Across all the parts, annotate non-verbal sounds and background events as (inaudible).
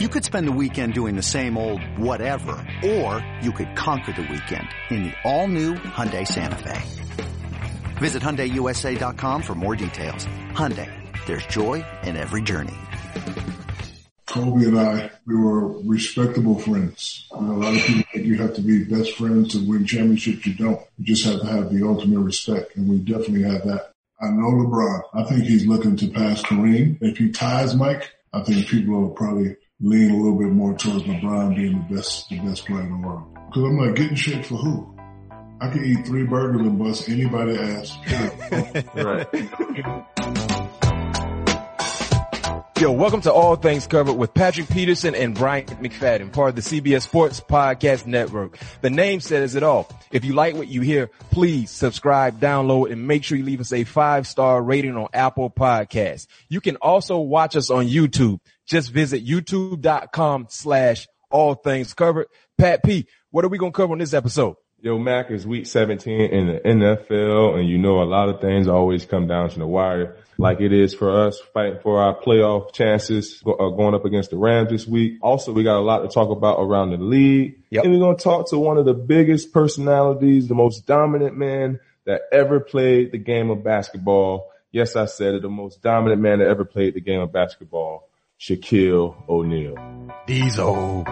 You could spend the weekend doing the same old whatever, or you could conquer the weekend in the all-new Hyundai Santa Fe. Visit HyundaiUSA.com for more details. Hyundai, there's joy in every journey. Kobe and I, we were respectable friends. You know, a lot of people think you have to be best friends to win championships. You don't. You just have to have the ultimate respect, and we definitely have that. I know LeBron. I think he's looking to pass Kareem. If he ties Mike, I think people will probably lean a little bit more towards LeBron being the best, the best player in the world. Because I'm like, getting shit for who? I can eat three burgers and bust anybody ass. (laughs) right. Yo, welcome to All Things Covered with Patrick Peterson and Bryant McFadden, part of the CBS Sports Podcast Network. The name says it all. If you like what you hear, please subscribe, download, and make sure you leave us a five-star rating on Apple Podcasts. You can also watch us on YouTube. Just visit youtube.com slash all things covered. Pat P, what are we going to cover on this episode? Yo, Mac is week 17 in the NFL, and you know a lot of things always come down to the wire, like it is for us fighting for our playoff chances uh, going up against the Rams this week. Also, we got a lot to talk about around the league, yep. and we're going to talk to one of the biggest personalities, the most dominant man that ever played the game of basketball. Yes, I said it, the most dominant man that ever played the game of basketball, Shaquille O'Neal. Diesel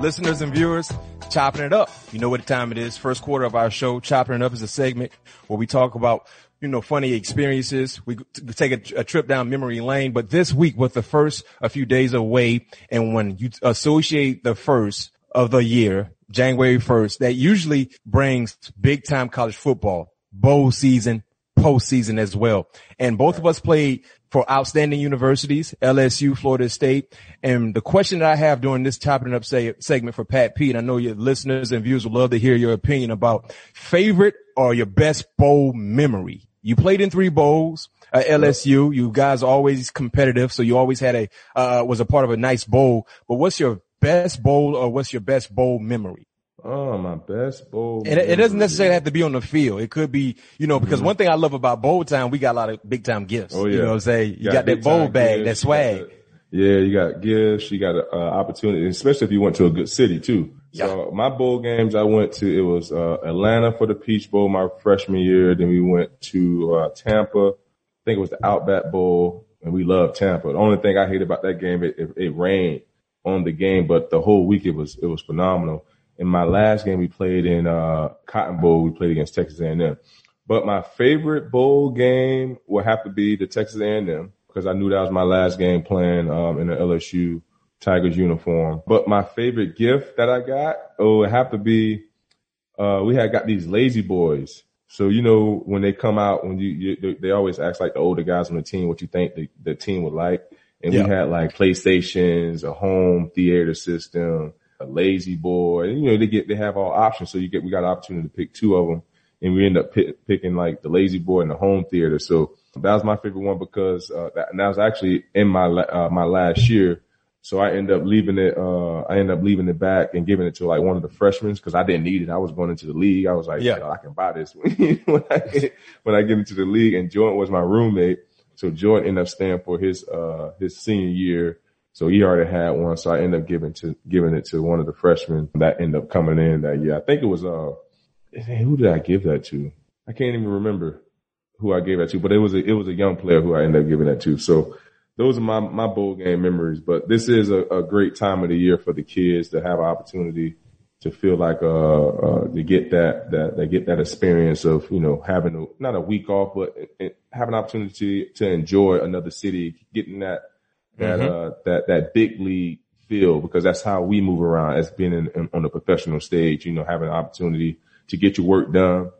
listeners and viewers, chopping it up. You know what time it is. First quarter of our show, chopping it up is a segment where we talk about, you know, funny experiences. We take a, a, trip down memory lane, but this week with the first a few days away and when you associate the first of the year, January 1st, that usually brings big time college football, bowl season, postseason as well. And both of us played for outstanding universities, LSU, Florida State. And the question that I have during this chopping up say, segment for Pat P, and I know your listeners and viewers would love to hear your opinion about favorite or your best bowl memory. You played in three bowls at LSU. You guys are always competitive. So you always had a, uh, was a part of a nice bowl, but what's your best bowl or what's your best bowl memory? Oh, my best bowl. And it, it, doesn't necessarily have to be on the field. It could be, you know, because mm-hmm. one thing I love about bowl time, we got a lot of big time gifts. Oh, yeah. You know what I'm saying? You, got, got that bowl bag, gifts, that swag. yeah, you got gifts, you got an uh, opportunity, especially if you went to a good city too. Yeah. So my bowl games I went to, it was, uh, Atlanta for the Peach Bowl my freshman year. Then we went to, uh, Tampa. I think it was the Outback Bowl and we loved Tampa. The only thing I hate about that game, it, it, it rained on the game, but the whole week it was, it was phenomenal in my last game we played in uh, Cotton Bowl, we played against Texas A&M. But my favorite bowl game would have to be the Texas A&M because I knew that was my last game playing um, in the LSU Tigers uniform. But my favorite gift that I got, oh, it have to be uh, we had got these lazy boys. So you know when they come out, when you, you they always ask like the older guys on the team what you think the, the team would like, and yeah. we had like PlayStations, a home theater system, a lazy boy. You know, they get, they have all options. So you get, we got an opportunity to pick two of them and we end up pick, picking like the lazy boy and the home theater. So that was my favorite one because, uh, that, and that was actually in my, uh, my last year. So I end up leaving it, uh, I end up leaving it back and giving it to like one of the freshmen because I didn't need it. I was going into the league. I was like, yeah, I can buy this (laughs) when I get, when I get into the league and Jordan was my roommate. So Jordan ended up staying for his, uh, his senior year so he already had one, so I ended up giving to giving it to one of the freshmen that ended up coming in that year. I think it was uh, who did I give that to? I can't even remember who I gave that to, but it was a it was a young player who I ended up giving that to. So those are my my bowl game memories. But this is a, a great time of the year for the kids to have an opportunity to feel like uh, uh to get that that they get that experience of you know having a, not a week off, but have an opportunity to enjoy another city, getting that that mm-hmm. uh, that that big league feel because that's how we move around as being in, in, on the professional stage. You know, having an opportunity to get your work done,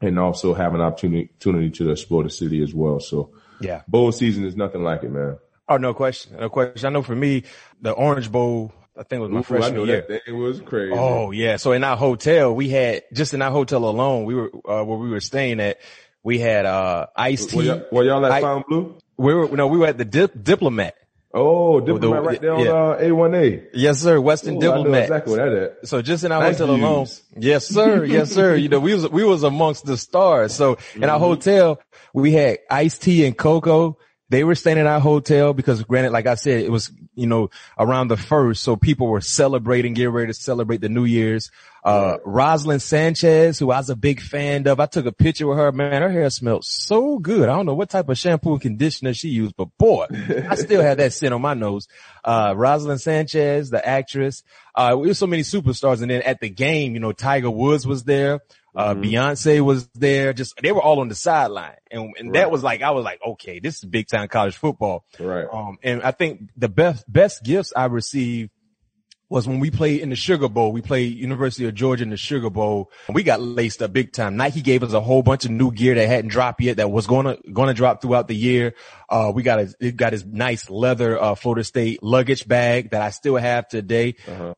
and also have an opportunity, opportunity to explore the city as well. So, yeah, bowl season is nothing like it, man. Oh, no question, no question. I know for me, the Orange Bowl. I think it was my Ooh, freshman year. It was crazy. Oh yeah. So in our hotel, we had just in our hotel alone, we were uh, where we were staying at. We had uh Ice-T. Were y'all, were y'all at I, Fontainebleau? We were no, we were at the dip, diplomat. Oh, diplomat right there on yeah. uh, A1A. Yes, sir. Westin Ooh, diplomat. exactly what that is. So just in our nice hotel views. alone. Yes, sir. Yes, sir. you know, we was, we was amongst the stars. So in mm-hmm. our hotel, we had Ice-T and Coco, They were staying in our hotel because granted, like I said, it was, you know, around the first. So people were celebrating, getting ready to celebrate the New Year's. Uh, Roselyn Sanchez, who I was a big fan of. I took a picture with her. Man, her hair smelled so good. I don't know what type of shampoo and conditioner she used, but boy, I still have that scent on my nose. Uh, Roselyn Sanchez, the actress. Uh, we were so many superstars. And then at the game, you know, Tiger Woods was there. Uh, Mm-hmm. Beyonce was there. Just, they were all on the sideline. And, and that was like, I was like, okay, this is big time college football. Right. Um, and I think the best, best gifts I received was when we played in the Sugar Bowl. We played University of Georgia in the Sugar Bowl. We got laced up big time. Nike gave us a whole bunch of new gear that hadn't dropped yet that was gonna, gonna drop throughout the year. Uh, we got a, it got his nice leather, uh, Florida State luggage bag that I still have today.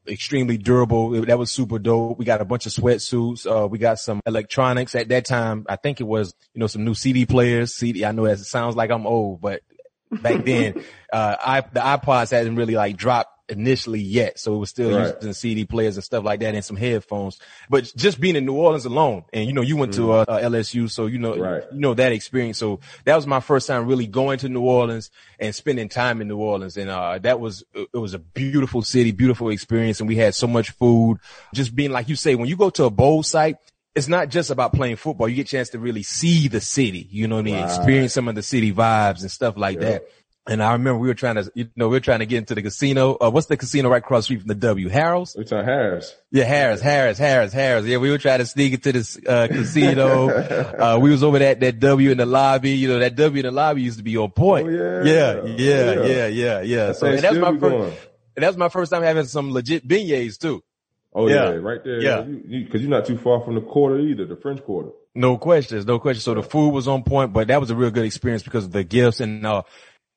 Extremely durable. It- that was super dope. We got a bunch of sweatsuits. Uh, we got some electronics at that time. I think it was, you know, some new CD players. CD, I know it sounds like I'm old, but back then, (laughs) uh, I, the iPods hadn't really like dropped initially yet. So it was still Right. using CD players and stuff like that and some headphones. But just being in New Orleans alone and you know, you went to uh, uh, LSU. So you know, Right. you know that experience. So that was my first time really going to New Orleans and spending time in New Orleans. And, uh, that was, it was a beautiful city, beautiful experience. And we had so much food. Just being like you say, when you go to a bowl site, it's not just about playing football. You get a chance to really see the city, you know what I mean? Experience some of the city vibes and stuff like that. And I remember we were trying to, you know, we were trying to get into the casino. Uh, what's the casino right across the street from the W? Harold's? It's on Harrah's. Yeah, Harrah's, Harrah's, Harrah's, Harrah's. Yeah, we were trying to sneak into this uh, casino. (laughs) uh, we was over at that W in the lobby. You know, that W in the lobby used to be on point. Oh, yeah. yeah, yeah, Yeah. yeah, yeah, yeah. So and that's my first. going. And that was my first time having some legit beignets too. Oh Yeah. yeah, right there. Yeah. Because you, you, 'cause you're not too far from the quarter either, the French quarter. No questions, no questions. So the food was on point, but that was a real good experience because of the gifts and, uh,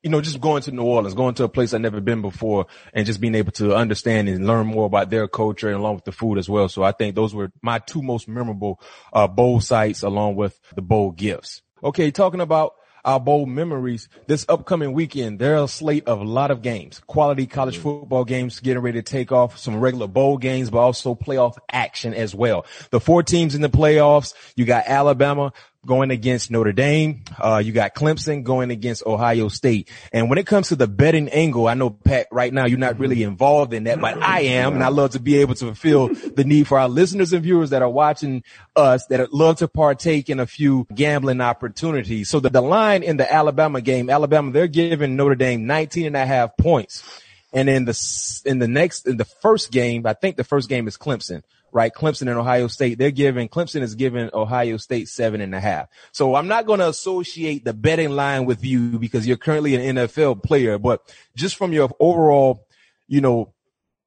you know, just going to New Orleans, going to a place I've never been before and just being able to understand and learn more about their culture and along with the food as well. So I think those were my two most memorable, uh, bowl sites along with the bowl gifts. Okay. Talking about our bowl memories this upcoming weekend, there are a slate of a lot of games, quality college football games getting ready to take off, some regular bowl games, but also playoff action as well. The four teams in the playoffs, you got Alabama, going against Notre Dame. Uh, you got Clemson going against Ohio State. And when it comes to the betting angle, I know Pat, right now you're not really involved in that, but I am. And I love to be able to fulfill the need for our listeners and viewers that are watching us that love to partake in a few gambling opportunities. So the, the line in the Alabama game, Alabama, they're giving Notre Dame 19 and a half points. And in the, in the next, in the first game, I think the first game is Clemson, right? Clemson and Ohio State. They're giving, Clemson is giving Ohio State seven and a half. So I'm not going to associate the betting line with you because you're currently an NFL player, but just from your overall, you know,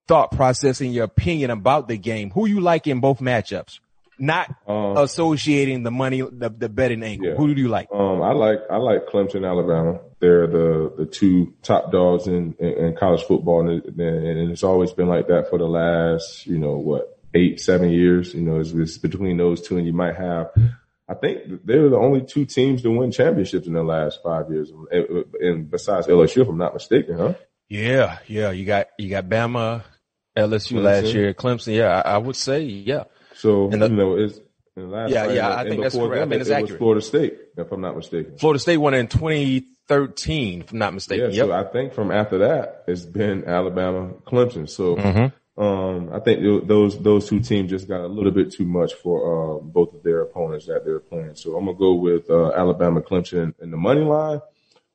thought process and your opinion about the game, who you like in both matchups? Not Um, associating the money, the, the betting angle. Yeah. Who do you like? Um, I like I like Clemson, Alabama. They're the the two top dogs in in, in college football, and, and it's always been like that for the last you know what eight seven years. You know, it's, it's between those two, and you might have. I think they're the only two teams to win championships in the last five years, and, and besides LSU, if I'm not mistaken, huh? Yeah, yeah. You got you got Bama, LSU last Clemson. year, Clemson. Yeah, I, I would say yeah. So And the- you know, it's in the last Yeah, yeah, I and think that's correct. I mean, it's it was. Florida State, if I'm not mistaken. Florida State won in 2013, if I'm not mistaken. Yeah, mistaken. so. I think from after that, it's been Alabama, Clemson. So, Mm-hmm. Um, I think those, those two teams just got a little bit too much for, uh, both of their opponents that they're playing. So I'm going to go with, uh, Alabama, Clemson in the money line.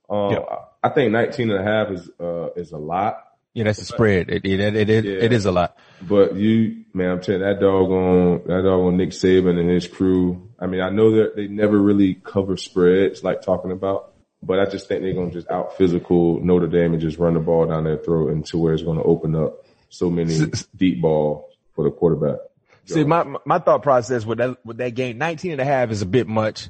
Um, Yep. I I think 19 and a half is, uh, is a lot, yeah, that's the spread. It it it, it, Yeah. it is a lot. but you, man, I'm telling you, that doggone, that doggone Nick Saban and his crew. I mean, I know that they never really cover spreads like talking about, but I just think they're going to just out physical Notre Dame and just run the ball down their throat into where it's going to open up so many (laughs) deep ball for the quarterback. See, my my thought process with that with that game, 19 and a half is a bit much,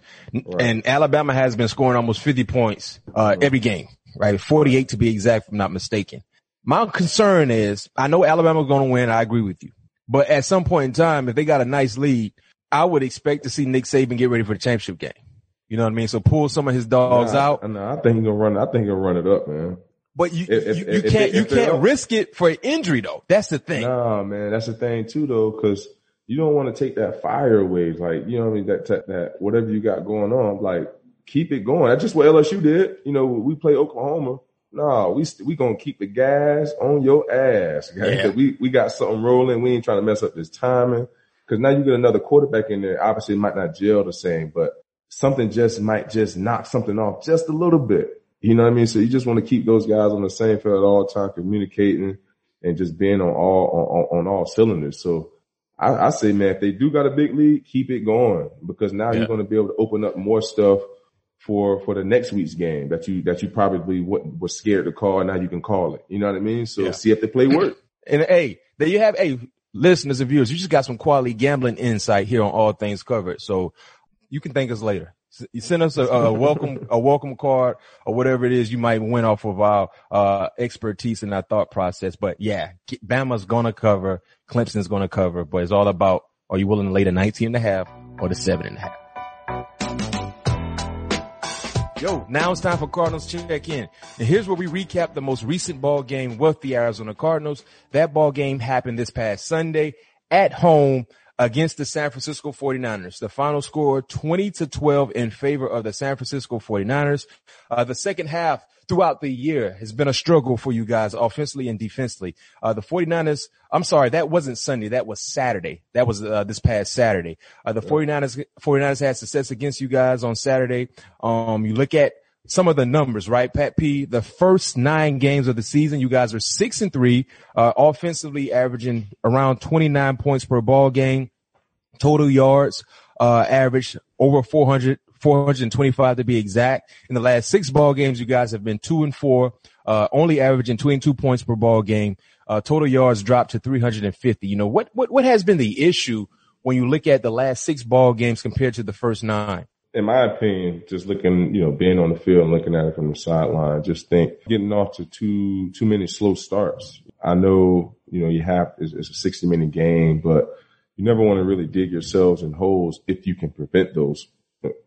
and Alabama has been scoring almost 50 points uh, every game, right? 48 to be exact, if I'm not mistaken. My concern is, I know Alabama's going to win. I agree with you, but at some point in time, if they got a nice lead, I would expect to see Nick Saban get ready for the championship game. You know what I mean? So pull some of his dogs out. I, I think he's gonna run. I think he'll run it up, man. But you, If- you, you if- can't, if you can't risk it for injury though. That's the thing. Nah, man, that's the thing too, though, because you don't want to take that fire away. Like, you know what I mean? That, that, that, whatever you got going on, like, keep it going. That's just what LSU did. You know, we play Oklahoma. No, we we gonna keep the gas on your ass. (laughs) Yeah. We we got something rolling. We ain't trying to mess up this timing. Cause now you get another quarterback in there. Obviously, it might not gel the same, but something just might just knock something off just a little bit. You know what I mean? So you just want to keep those guys on the same field at all time, communicating and just being on all on, on all cylinders. So I, I, say, man, if they do got a big lead, keep it going because now yeah. you're going to be able to open up more stuff for for the next week's game that you that you probably what was scared to call. Now you can call it. You know what I mean? So yeah. see if the play work. And hey, there you have. Hey, listeners and viewers, you just got some quality gambling insight here on all things covered. So you can thank us later. You send us a, a welcome, a welcome card or whatever it is you might win off of our, uh, expertise and our thought process. But yeah, Bama's to cover. Clemson's to cover, but it's all about, are you willing to lay the 19 and a half or the seven and a half? Yo, now it's time for Cardinals check in. And here's where we recap the most recent ball game with the Arizona Cardinals. That ball game happened this past Sunday at home against the San Francisco 49ers. The final score 20 to 12 in favor of the San Francisco 49ers. Uh, the second half throughout the year has been a struggle for you guys offensively and defensively. Uh, the 49ers, I'm sorry, that wasn't Sunday. That was Saturday. That was, uh, this past Saturday. Uh, the 49ers, 49ers had success against you guys on Saturday. Um, you look at some of the numbers, right? Pat P, the first nine games of the season, you guys are six and three, uh, offensively averaging around 29 points per ball game. Total yards, uh, average over 400, 425 to be exact. In the last six ball games, you guys have been two and four, uh, only averaging 22 points per ball game. Uh, total yards dropped to 350. You know, what, what, what has been the issue when you look at the last six ball games compared to the first nine? In my opinion, just looking, you know, being on the field and looking at it from the sideline, just think getting off to too, too many slow starts. I know, you know, you have, it's, it's a 60 minute game, but you never want to really dig yourselves in holes if you can prevent those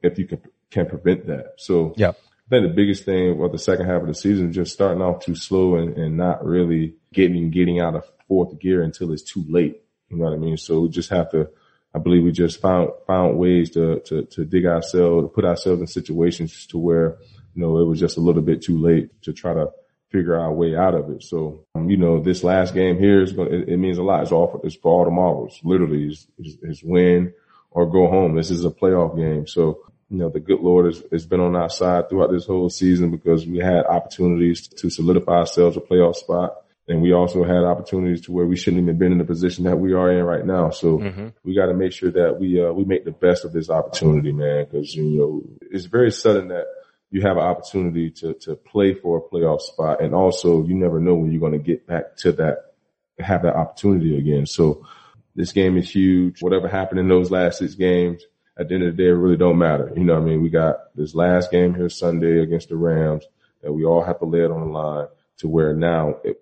if you can can prevent that. So yeah. I think the biggest thing about the second half of the season is just starting off too slow and, and not really getting getting out of fourth gear until it's too late. You know what I mean? So we just have to I believe we just found found ways to to to dig ourselves, put ourselves in situations to where, you know, it was just a little bit too late to try to figure our way out of it. So, um, you know, this last game here is going it, it, means a lot. It's all for, it's for all the. Literally, is is win or go home. This is a playoff game. So, you know, the good Lord has, has been on our side throughout this whole season because we had opportunities to solidify ourselves a playoff spot. And we also had opportunities to where we shouldn't even been in the position that we are in right now. So mm-hmm. we got to make sure that we, uh, we make the best of this opportunity, man. Cause, you know, it's very sudden that you have an opportunity to, to play for a playoff spot. And also you never know when you're going to get back to that, have that opportunity again. So this game is huge. Whatever happened in those last six games, at the end of the day, it really don't matter. You know what I mean? We got this last game here Sunday against the Rams that we all have to lay it on the line to where now if,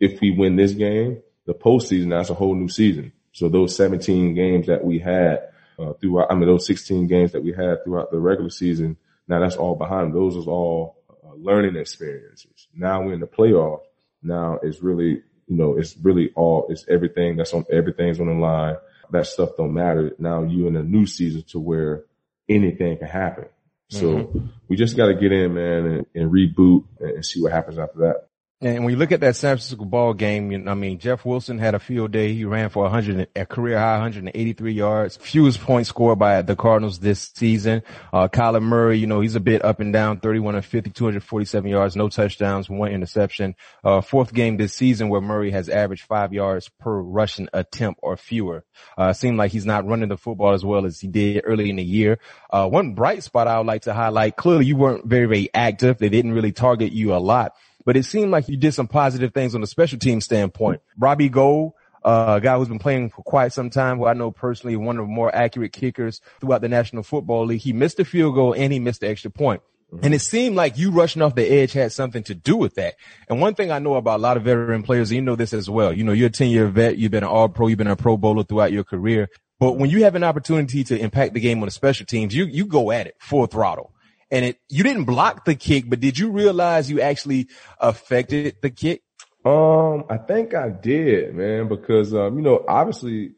if we win this game, the postseason, that's a whole new season. So those 17 games that we had, uh, throughout, I mean, those 16 games that we had throughout the regular season, now that's all behind. Those is all uh, learning experiences. Now we're in the playoffs. Now it's really you know, it's really all, it's everything that's on, everything's on the line. That stuff don't matter. Now you in a new season to where anything can happen. So mm-hmm. we just got to get in, man, and, and reboot and see what happens after that. And when you look at that San Francisco ball game, I mean, Jeff Wilson had a field day. He ran for 100, a career high 183 yards, fewest points scored by the Cardinals this season. Uh, Kyler Murray, you know, he's a bit up and down, 31 and 50, 247 yards, no touchdowns, one interception. Uh, fourth game this season where Murray has averaged five yards per rushing attempt or fewer. Uh, seemed like he's not running the football as well as he did early in the year. Uh, one bright spot I would like to highlight, clearly you weren't very, very active. They didn't really target you a lot but it seemed like you did some positive things on the special team standpoint. Robbie Gould, uh, a guy who's been playing for quite some time, who I know personally, one of the more accurate kickers throughout the National Football League. He missed a field goal and he missed the extra point. Mm-hmm. And it seemed like you rushing off the edge had something to do with that. And one thing I know about a lot of veteran players, you know this as well. You know, you're a 10 year vet. You've been an all pro. You've been a pro bowler throughout your career. But when you have an opportunity to impact the game on the special teams, you, you go at it full throttle and it, you didn't block the kick, but did you realize you actually affected the kick? Um, I think I did, man, because, um, you know, obviously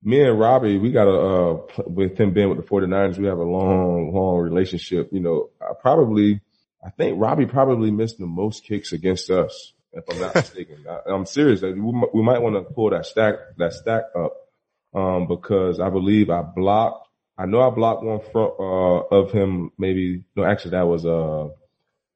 me and Robbie, we got a, uh, with him being with the 49ers, we have a long, long relationship. You know, I probably, I think Robbie probably missed the most kicks against us, if I'm not (laughs) mistaken. I, am serious. We, we might want to pull that stack, that stack up, um, because I believe I blocked, I know I blocked one front, uh, of him, maybe, no, actually that was, uh,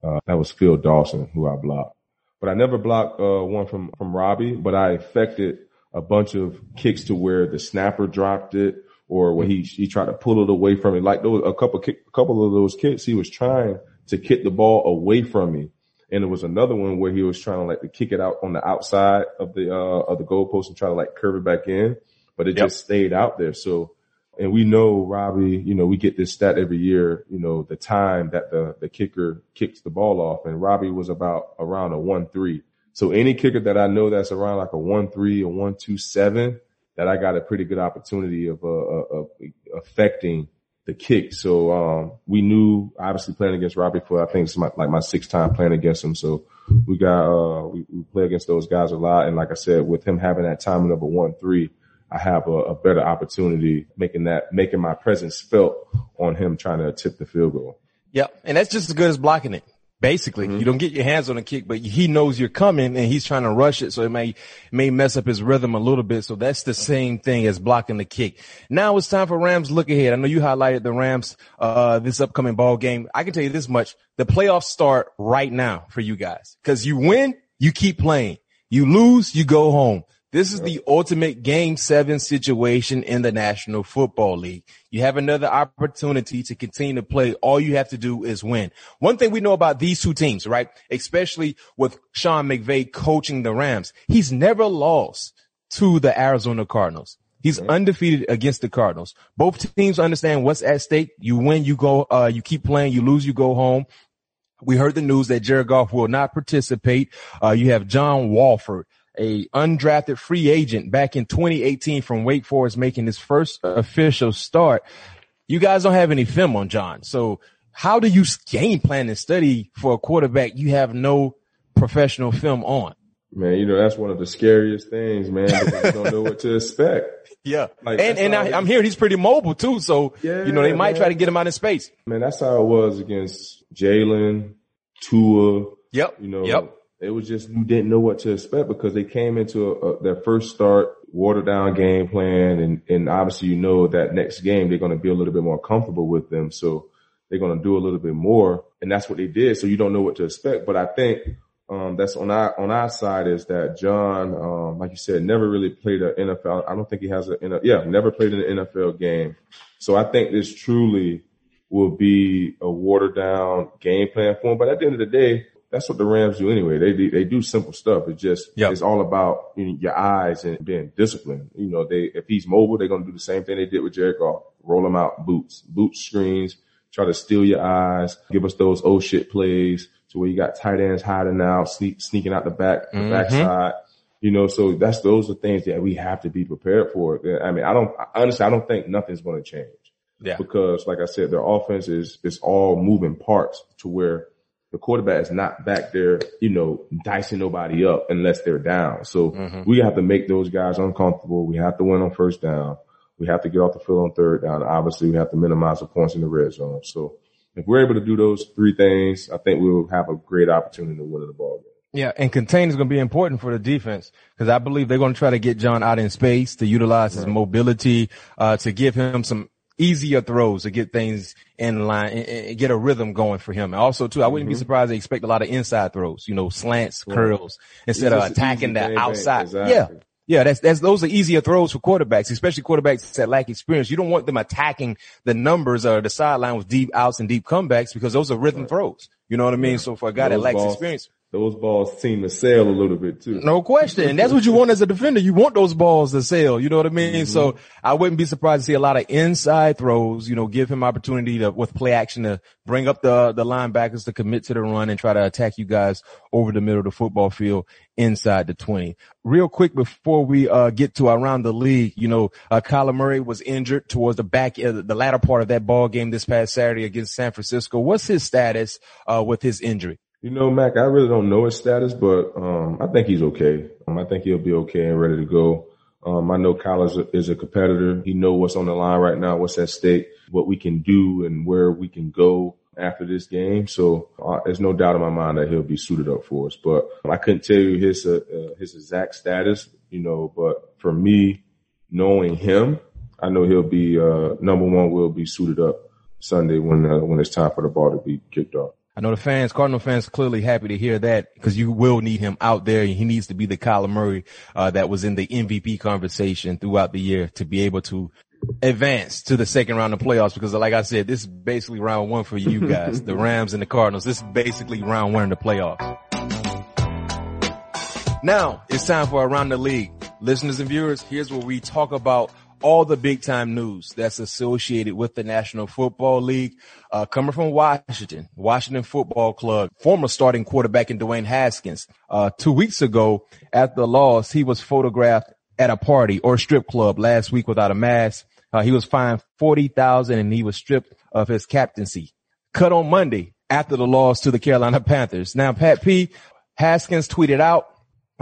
uh, that was Phil Dawson who I blocked, but I never blocked, uh, one from, from Robbie, but I affected a bunch of kicks to where the snapper dropped it or when he, he tried to pull it away from me. Like those, a couple, kick, a couple of those kicks, he was trying to kick the ball away from me. And there was another one where he was trying to like to kick it out on the outside of the, uh, of the goalpost and try to like curve it back in, but it yep. just stayed out there. So, and we know Robbie, you know, we get this stat every year, you know, the time that the, the kicker kicks the ball off and Robbie was about around a one, three. So any kicker that I know that's around like a one three or one two seven, that I got a pretty good opportunity of uh, uh, of affecting the kick. So um, we knew obviously playing against Robbie for I think it's my, like my sixth time playing against him. So we got uh, we, we play against those guys a lot, and like I said, with him having that timing of a one three. I have a, a better opportunity making that, making my presence felt on him trying to tip the field goal. Yep. And that's just as good as blocking it. Basically, mm-hmm. you don't get your hands on the kick, but he knows you're coming and he's trying to rush it. So it may, may mess up his rhythm a little bit. So that's the same thing as blocking the kick. Now it's time for Rams look ahead. I know you highlighted the Rams, uh, this upcoming ball game. I can tell you this much. The playoffs start right now for you guys because you win, you keep playing. You lose, you go home. This is the ultimate game seven situation in the National Football League. You have another opportunity to continue to play. All you have to do is win. One thing we know about these two teams, right? Especially with Sean McVay coaching the Rams, he's never lost to the Arizona Cardinals. He's undefeated against the Cardinals. Both teams understand what's at stake. You win, you go, uh, you keep playing, you lose, you go home. We heard the news that Jared Goff will not participate. Uh, you have John Wolford a undrafted free agent back in 2018 from Wake Forest making his first official start. You guys don't have any film on John. So how do you game plan and study for a quarterback you have no professional film on? Man, you know, that's one of the scariest things, man, you don't know what to expect. (laughs) Yeah. Like, and and I, am hearing he's pretty mobile too. So, yeah, you know, they might man. try to get him out of space. Man, that's how it was against Jalen, Tua. Yep. You know, yep it was just you didn't know what to expect because they came into a, a, their first start, watered down game plan, and and obviously you know that next game they're going to be a little bit more comfortable with them, so they're going to do a little bit more, and that's what they did. So you don't know what to expect, but I think. Um, that's on our on our side is that John, um, like you said, never really played an NFL. I don't think he has a yeah, never played an NFL game. So I think this truly will be a watered down game plan for him. But at the end of the day, that's what the Rams do anyway. They do, they do simple stuff. It's just yep. it's all about you know, your eyes and being disciplined. You know, they if he's mobile, they're gonna do the same thing they did with Jared Goff. Roll him out boots, boot screens, try to steal your eyes, give us those oh shit plays to where you got tight ends hiding out, sneak, sneaking out the back, the mm-hmm. backside. You know, so that's those are things that we have to be prepared for. I mean, I don't honestly, I don't think nothing's going to change. Yeah. Because like I said, their offense is, it's all moving parts to where the quarterback is not back there, you know, dicing nobody up unless they're down. So mm-hmm. we have to make those guys uncomfortable. We have to win on first down. We have to get off the field on third down. Obviously, we have to minimize the points in the red zone. So if we're able to do those three things, I think we'll have a great opportunity to win the ball game. Yeah, and contain is going to be important for the defense because I believe they're going to try to get John out in space to utilize his mobility, uh, to give him some easier throws to get things in line and, and get a rhythm going for him. And also too, I wouldn't mm-hmm. be surprised to expect a lot of inside throws, you know, slants, curls instead of attacking the outside. Exactly. Yeah. Yeah, that's, that's, those are easier throws for quarterbacks, especially quarterbacks that lack experience. You don't want them attacking the numbers or the sideline with deep outs and deep comebacks because those are rhythm right. throws. You know what I mean? Yeah. So for a guy those that lacks balls, experience, those balls seem to sail a little bit too. No question. And that's what you want as a defender. You want those balls to sail. You know what I mean? Mm-hmm. So I wouldn't be surprised to see a lot of inside throws, you know, give him opportunity to, with play action to bring up the, the linebackers to commit to the run and try to attack you guys over the middle of the football field inside the 20. Real quick before we, uh, get to around the league, you know, uh, Kyler Murray was injured towards the back, uh, the latter part of that ball game this past Saturday against San Francisco. What's his status, uh, with his injury? You know, Mac, I really don't know his status, but um, I think he's okay. Um, I think he'll be okay and ready to go. Um, I know Kyle is a, is a competitor. He know what's on the line right now, what's at stake, what we can do and where we can go after this game. So uh, there's no doubt in my mind that he'll be suited up for us. But I couldn't tell you his uh, uh, his exact status, you know. But for me, knowing him, I know he'll be uh, number one. Will be suited up Sunday when uh, when it's time for the ball to be kicked off. I know the fans, Cardinal fans, clearly happy to hear that because you will need him out there. He needs to be the Kyler Murray uh, that was in the MVP conversation throughout the year to be able to advance to the second round of playoffs because like I said, this is basically round one for you guys, the (laughs) Rams and the Cardinals. This is basically round one in the playoffs. Now it's time for around the league. Listeners and viewers, here's where we talk about all the big time news that's associated with the National Football League. Uh, coming from Washington, Washington Football Club, former starting quarterback in Dwayne Haskins. Uh, two weeks ago at the loss, he was photographed at a party or strip club last week without a mask. Uh, he was fined 40,000 and he was stripped of his captaincy. Cut on Monday after the loss to the Carolina Panthers. Now, Pat P. Haskins tweeted out,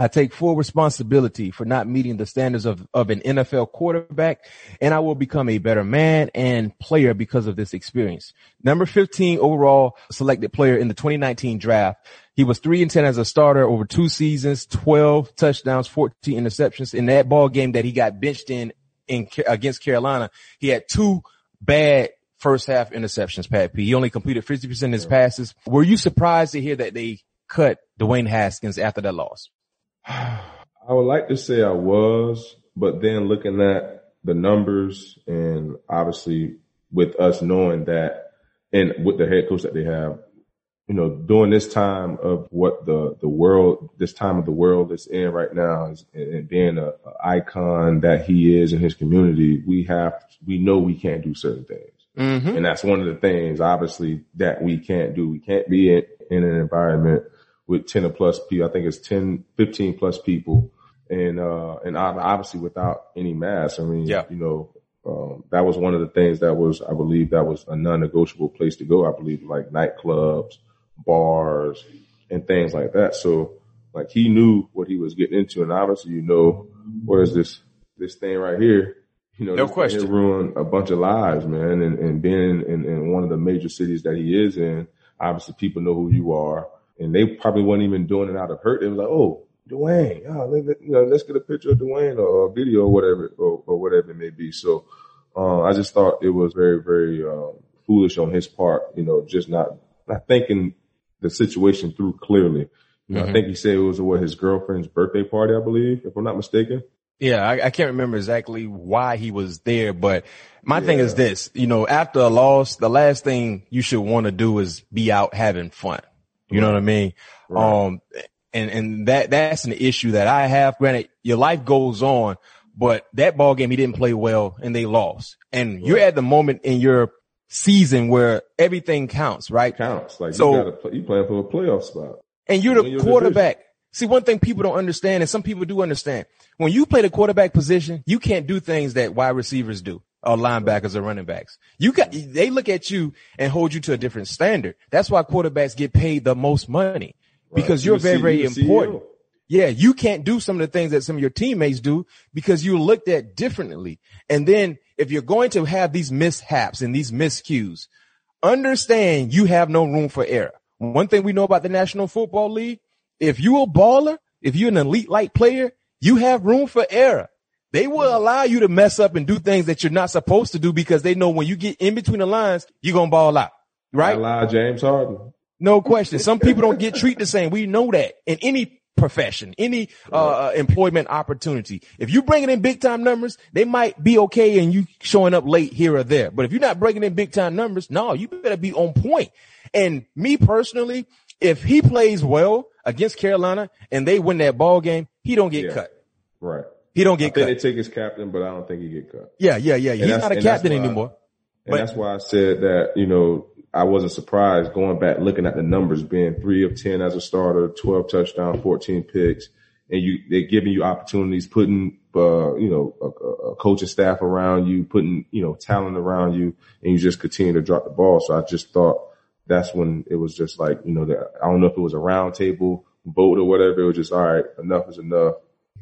I take full responsibility for not meeting the standards of, of an NFL quarterback, and I will become a better man and player because of this experience. Number 15 overall selected player in the 2019 draft. He was three and 10 as a starter over two seasons, 12 touchdowns, 14 interceptions. In that ball game that he got benched in, in against Carolina, he had two bad first half interceptions, Pat P. He only completed 50% of his passes. Were you surprised to hear that they cut Dwayne Haskins after that loss? (sighs) I would like to say I was, but then looking at the numbers and obviously with us knowing that and with the head coach that they have, you know, during this time of what the, the world, this time of the world is in right now is, and being a, a icon that he is in his community, we have, we know we can't do certain things. Mm-hmm. And that's one of the things obviously that we can't do. We can't be in, in an environment with 10 or plus people. I think it's 10, 15 plus people. And, uh, and obviously without any mask. I mean, yeah. you know, um, that was one of the things that was, I believe that was a non-negotiable place to go. I believe like nightclubs, bars and things like that. So like he knew what he was getting into. And obviously, you know, what is this, this thing right here? You know, no question. ruin a bunch of lives, man. And, and being in, in one of the major cities that he is in, obviously people know who you are and they probably weren't even doing it out of hurt. They was like, "Oh, Dwayne, oh, let, you know, let's get a picture of Dwayne or, or a video or whatever or, or, whatever it may be." So uh, I just thought it was very, very um, foolish on his part. You know, just not not thinking the situation through clearly. You know, mm-hmm. I think he said it was what his girlfriend's birthday party, I believe, if I'm not mistaken. Yeah, I, I, can't remember exactly why he was there, but my yeah. thing is this, you know, after a loss, the last thing you should want to do is be out having fun. You right. know what I mean? Right. Um, and, and that, that's an issue that I have. Granted, your life goes on, but that ball game, he didn't play well and they lost. And right. you're at the moment in your season where everything counts, right? Counts. Like so, you gotta, you playing for a playoff spot. And you're the quarterback. Division. See, one thing people don't understand and some people do understand. When you play the quarterback position, you can't do things that wide receivers do or linebackers or running backs. You got, they look at you and hold you to a different standard. That's why quarterbacks get paid the most money because right. you're very, very important. Yeah, you can't do some of the things that some of your teammates do because you're looked at differently. And then if you're going to have these mishaps and these miscues, understand you have no room for error. One thing we know about the National Football League, if you're a baller, if you're an elite light player, you have room for error. They will allow you to mess up and do things that you're not supposed to do because they know when you get in between the lines, you're going to ball out. Right? Allow James Harden. No question. Some people don't get treated the same. We know that in any profession, any uh, uh, employment opportunity. If you bringing in big time numbers, they might be okay and you showing up late here or there. But if you're not bringing in big time numbers, no, you better be on point. And me personally, if he plays well against Carolina and they win that ball game, he don't get yeah. cut. Right. He don't get I cut. they take his captain, but I don't think he get cut. Yeah, yeah, yeah. He's not a captain anymore. And but, that's why I said that, you know, I wasn't surprised going back looking at the numbers being three of 10 as a starter, 12 touchdowns, 14 picks. And you, they're giving you opportunities, putting, uh, you know, a, a coaching staff around you, putting, you know, talent around you, and you just continue to drop the ball. So I just thought that's when it was just like, you know, that I don't know if it was a round table vote or whatever. It was just, all right, enough is enough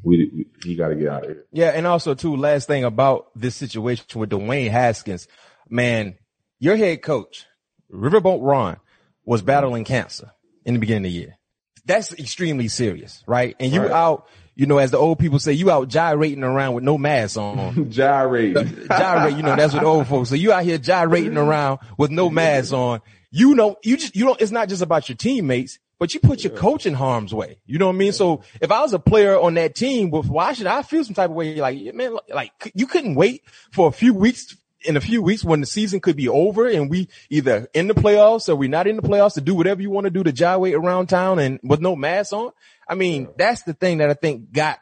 we, we you got to get out of here. Yeah, and also too, last thing about this situation with Dwayne Haskins, man, your head coach, Riverboat Ron, was battling cancer in the beginning of the year. That's extremely serious, right? And you Right. out, you know, as the old people say, you out gyrating around with no mask on. (laughs) Gyrate. gyrate, you know, that's what old folks. So you out here gyrating around with no mask on. You know, you just, you don't, it's not just about your teammates, but you put your coach in harm's way. You know what I mean? So if I was a player on that team, why should I feel some type of way? Like, man, like you couldn't wait for a few weeks in a few weeks when the season could be over and we either in the playoffs or we're not in the playoffs to do whatever you want to do to gyrate around town and with no mask on. I mean, that's the thing that I think got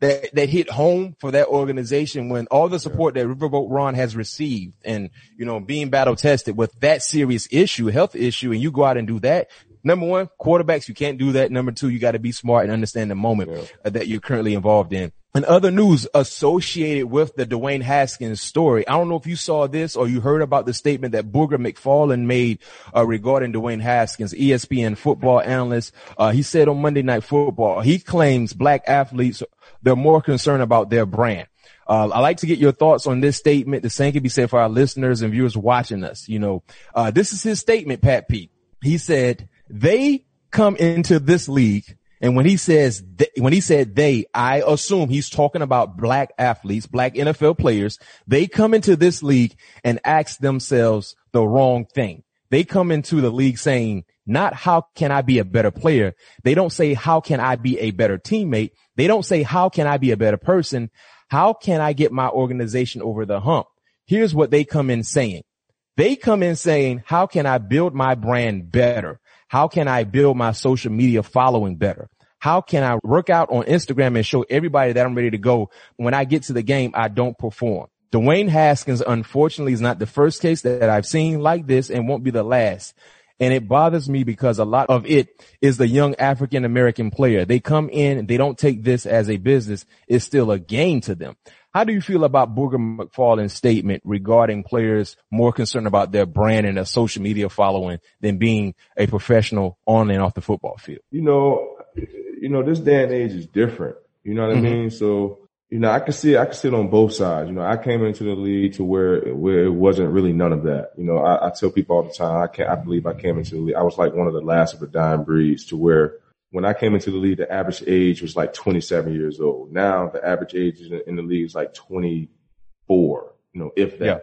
that, that hit home for that organization when all the support that Riverboat Ron has received and, you know, being battle tested with that serious issue, health issue, and you go out and do that. Number one, quarterbacks, you can't do that. Number two, you got to be smart and understand the moment uh, that you're currently involved in. And other news associated with the Dwayne Haskins story. I don't know if you saw this or you heard about the statement that Booger McFarland made uh, regarding Dwayne Haskins, ESPN football analyst. Uh, he said on Monday Night Football, he claims black athletes, they're more concerned about their brand. Uh, I like to get your thoughts on this statement. The same can be said for our listeners and viewers watching us. You know, uh, this is his statement, Pat Pete. He said, they come into this league and when he says, th- when he said they, I assume he's talking about black athletes, black NFL players. They come into this league and ask themselves the wrong thing. They come into the league saying, not how can I be a better player? They don't say, how can I be a better teammate? They don't say, how can I be a better person? How can I get my organization over the hump? Here's what they come in saying. They come in saying, how can I build my brand better? How can I build my social media following better? How can I work out on Instagram and show everybody that I'm ready to go? When I get to the game, I don't perform. Dwayne Haskins, unfortunately, is not the first case that I've seen like this and won't be the last. And it bothers me because a lot of it is the young African American player. They come in they don't take this as a business. It's still a game to them. How do you feel about Booger McFarland's statement regarding players more concerned about their brand and their social media following than being a professional on and off the football field? you know, you know, this day and age is different. You know what I mm-hmm. mean? So, you know, I can see, I can see it on both sides. You know, I came into the league to where, where it wasn't really none of that. You know, I, I tell people all the time, I can't, I believe I came into the league. I was like one of the last of the dying breeds to where when I came into the league, the average age was like 27 years old. Now the average age in the, league is like 24, you know, if that. Yeah.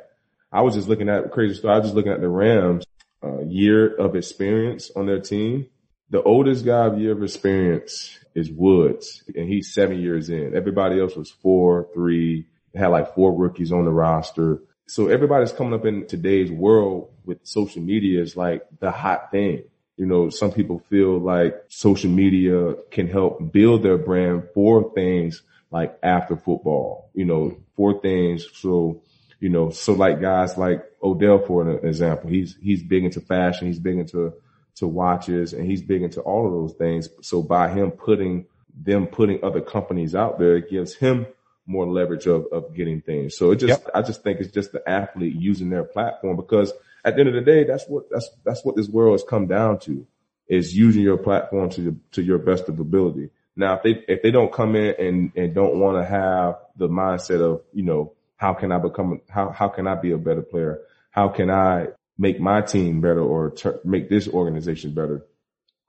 I was just looking at crazy story. I was just looking at the Rams, uh, year of experience on their team. The oldest guy of year of experience is Woods, and he's seven years in. Everybody else was four, three, had like four rookies on the roster. So everybody's coming up in today's world with social media is like the hot thing. You know, some people feel like social media can help build their brand for things like after football, you know, for things. So, you know, so like guys like Odell, for an example, he's, he's big into fashion. He's big into, to watches and he's big into all of those things. So by him putting them putting other companies out there, it gives him more leverage of, of getting things. So it just, I just think it's just the athlete using their platform because at the end of the day, that's what, that's, that's what this world has come down to is using your platform to, your- to your best of ability. Now, if they, if they don't come in and, and don't want to have the mindset of, you know, how can I become, how, how can I be a better player? How can I make my team better or tur make this organization better?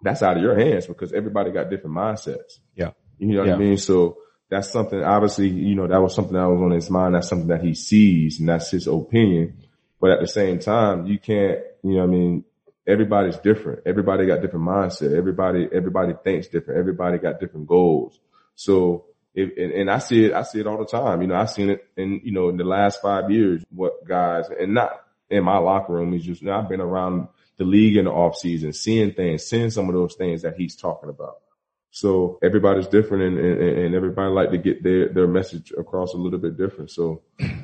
That's out of your hands because everybody got different mindsets. Yeah. You know what Yeah. I mean? So that's something, obviously, you know, that was something that was on his mind. That's something that he sees and that's his opinion. But at the same time, you can't, you know I mean? Everybody's different. Everybody got different mindset. Everybody, everybody thinks different. Everybody got different goals. So and, and I see it, I see it all the time. You know, I've seen it in, you know, in the last five years, what guys, and not in my locker room, is just, you know, I've been around the league in the off season, seeing things, seeing some of those things that he's talking about. So everybody's different and, and, and everybody like to get their, their message across a little bit different. So,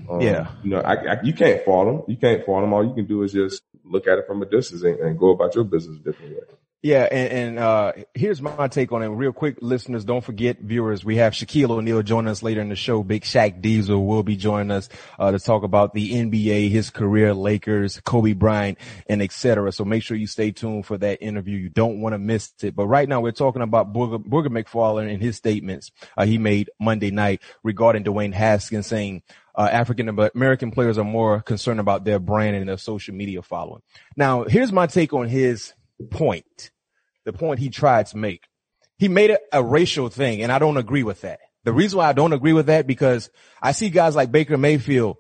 um, Yeah. you know, I, I, you can't fault them. You can't fault them. All you can do is just look at it from a distance and, and go about your business a different way. Yeah, and, and uh, here's my take on it. Real quick, listeners, don't forget, viewers, we have Shaquille O'Neal joining us later in the show. Big Shaq Diesel will be joining us uh, to talk about the NBA, his career, Lakers, Kobe Bryant, and etc. So make sure you stay tuned for that interview. You don't want to miss it. But right now, we're talking about Booger, Booger McFarland and his statements uh, he made Monday night regarding Dwayne Haskins saying uh, African American players are more concerned about their brand and their social media following. Now, here's my take on his point, the point he tried to make. He made it a racial thing, and I don't agree with that. The reason why I don't agree with that because I see guys like Baker Mayfield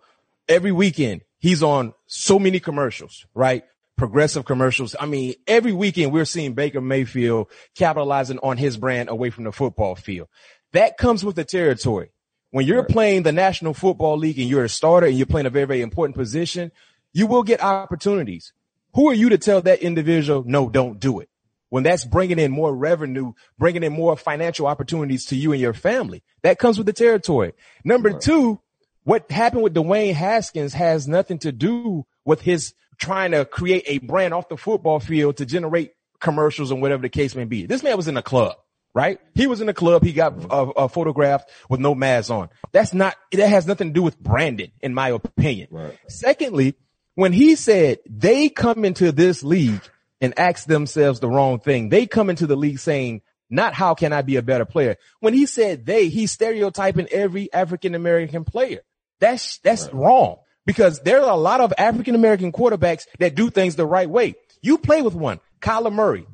every weekend. He's on so many commercials, right? Progressive commercials. I mean, every weekend we're seeing Baker Mayfield capitalizing on his brand away from the football field. That comes with the territory. When you're right. playing the National Football League and you're a starter and you're playing a very, very important position, you will get opportunities. Who are you to tell that individual, no, don't do it? When that's bringing in more revenue, bringing in more financial opportunities to you and your family, that comes with the territory. Number two, what happened with Dwayne Haskins has nothing to do with his trying to create a brand off the football field to generate commercials and whatever the case may be. This man was in a club, right? He was in a club. He got a, a photographed with no mask on. That's not, that has nothing to do with branding, in my opinion. Right. Secondly, when he said they come into this league and ask themselves the wrong thing, they come into the league saying, not how can I be a better player? When he said they, he's stereotyping every African American player. That's, that's right. wrong because there are a lot of African American quarterbacks that do things the right way. You play with one, Kyler Murray,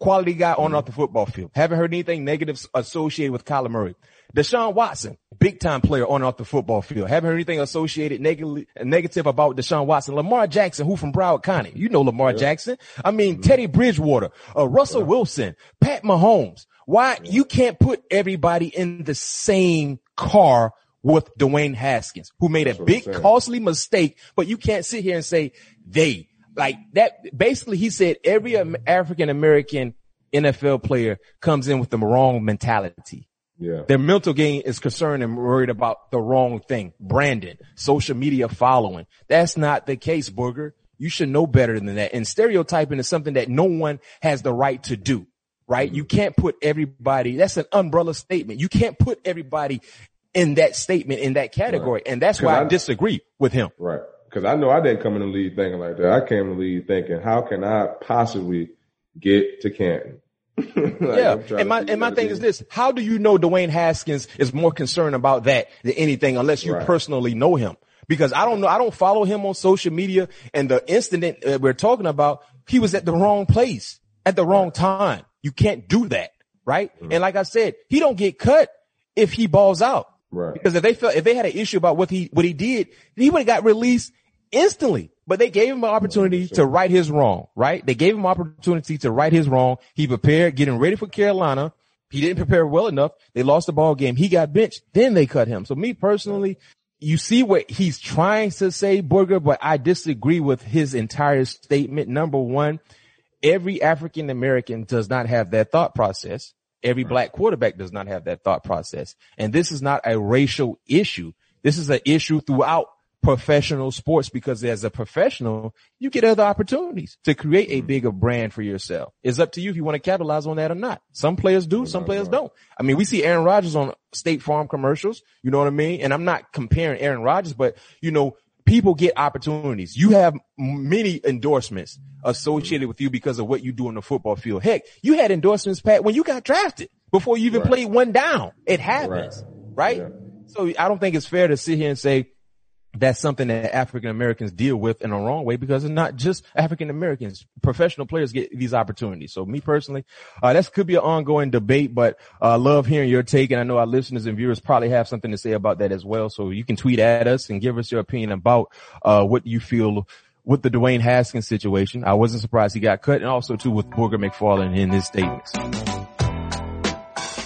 quality guy on mm-hmm. off the football field. Haven't heard anything negative associated with Kyler Murray. Deshaun Watson, big time player on and off the football field. Haven't heard anything associated negatively, negative about Deshaun Watson. Lamar Jackson, who from Broward County. You know Lamar yeah. Jackson. I mean, mm-hmm. Teddy Bridgewater, uh, Russell yeah. Wilson, Pat Mahomes. Why yeah. you can't put everybody in the same car with Dwayne Haskins, who made That's a big costly mistake, but you can't sit here and say they like that. Basically, he said every African American NFL player comes in with the wrong mentality. Yeah. Their mental game is concerned and worried about the wrong thing. Brandon, social media following. That's not the case, Booger. You should know better than that. And stereotyping is something that no one has the right to do, right? Mm-hmm. You can't put everybody, that's an umbrella statement. You can't put everybody in that statement, in that category. Right. And that's why I, I, disagree with him. Right. Cause I know I didn't come in the league thinking like that. I came in the league thinking, how can I possibly get to Canton? (laughs) like, yeah. And my, and my thing is this. How do you know Dwayne Haskins is more concerned about that than anything unless you right. personally know him? Because I don't know, I don't follow him on social media and the incident that we're talking about, he was at the wrong place at the wrong time. You can't do that. Right. Mm-hmm. And like I said, he don't get cut if he balls out. Right. Because if they felt, if they had an issue about what he, what he did, he would have got released instantly. But they gave him an opportunity to right his wrong, right? They gave him opportunity to right his wrong. He prepared, getting ready for Carolina. He didn't prepare well enough. They lost the ball game. He got benched. Then they cut him. So me personally, you see what he's trying to say, Booger, but I disagree with his entire statement. Number one, every African American does not have that thought process. Every black quarterback does not have that thought process. And this is not a racial issue. This is an issue throughout professional sports because as a professional, you get other opportunities to create a mm-hmm. bigger brand for yourself. It's up to you if you want to capitalize on that or not. Some players do, some players don't. I mean, we see Aaron Rodgers on State Farm commercials. You know what I mean? And I'm not comparing Aaron Rodgers, but you know, people get opportunities. You have many endorsements associated with you because of what you do in the football field. Heck, you had endorsements, Pat, when you got drafted before you even right. played one down. It happens, right? right? Yeah. So I don't think it's fair to sit here and say, that's something that African Americans deal with in a wrong way because it's not just African Americans. Professional players get these opportunities. So me personally, uh, that could be an ongoing debate, but I uh, love hearing your take. And I know our listeners and viewers probably have something to say about that as well. So you can tweet at us and give us your opinion about, uh, what you feel with the Dwayne Haskins situation. I wasn't surprised he got cut and also too with Booger McFarland in his statements.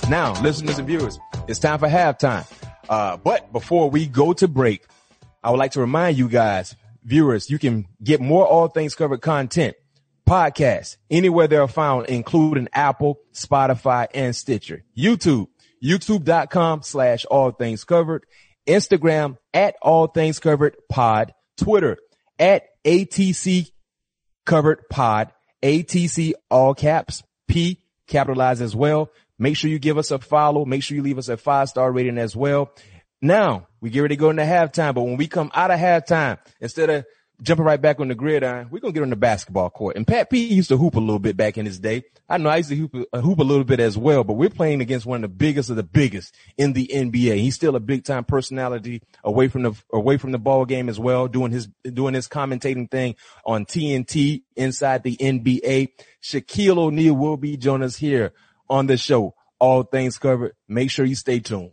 Now, listeners and viewers, it's time for halftime. Uh, but before we go to break, I would like to remind you guys, viewers, you can get more All Things Covered content, podcasts, anywhere they are found, including Apple, Spotify, and Stitcher. YouTube, youtube.com slash All Things Covered, Instagram at All Things Covered Pod, Twitter at ATC Covered Pod, ATC all caps, P capitalized as well. Make sure you give us a follow. Make sure you leave us a five star rating as well. Now we get ready to go into halftime, but when we come out of halftime, instead of jumping right back on the gridiron, we're gonna get on the basketball court. And Pat P used to hoop a little bit back in his day. I know I used to hoop, uh, hoop a little bit as well, but we're playing against one of the biggest of the biggest in the NBA. He's still a big time personality away from the away from the ball game as well, doing his doing his commentating thing on TNT inside the NBA. Shaquille O'Neal will be joining us here on the show. All things covered. Make sure you stay tuned.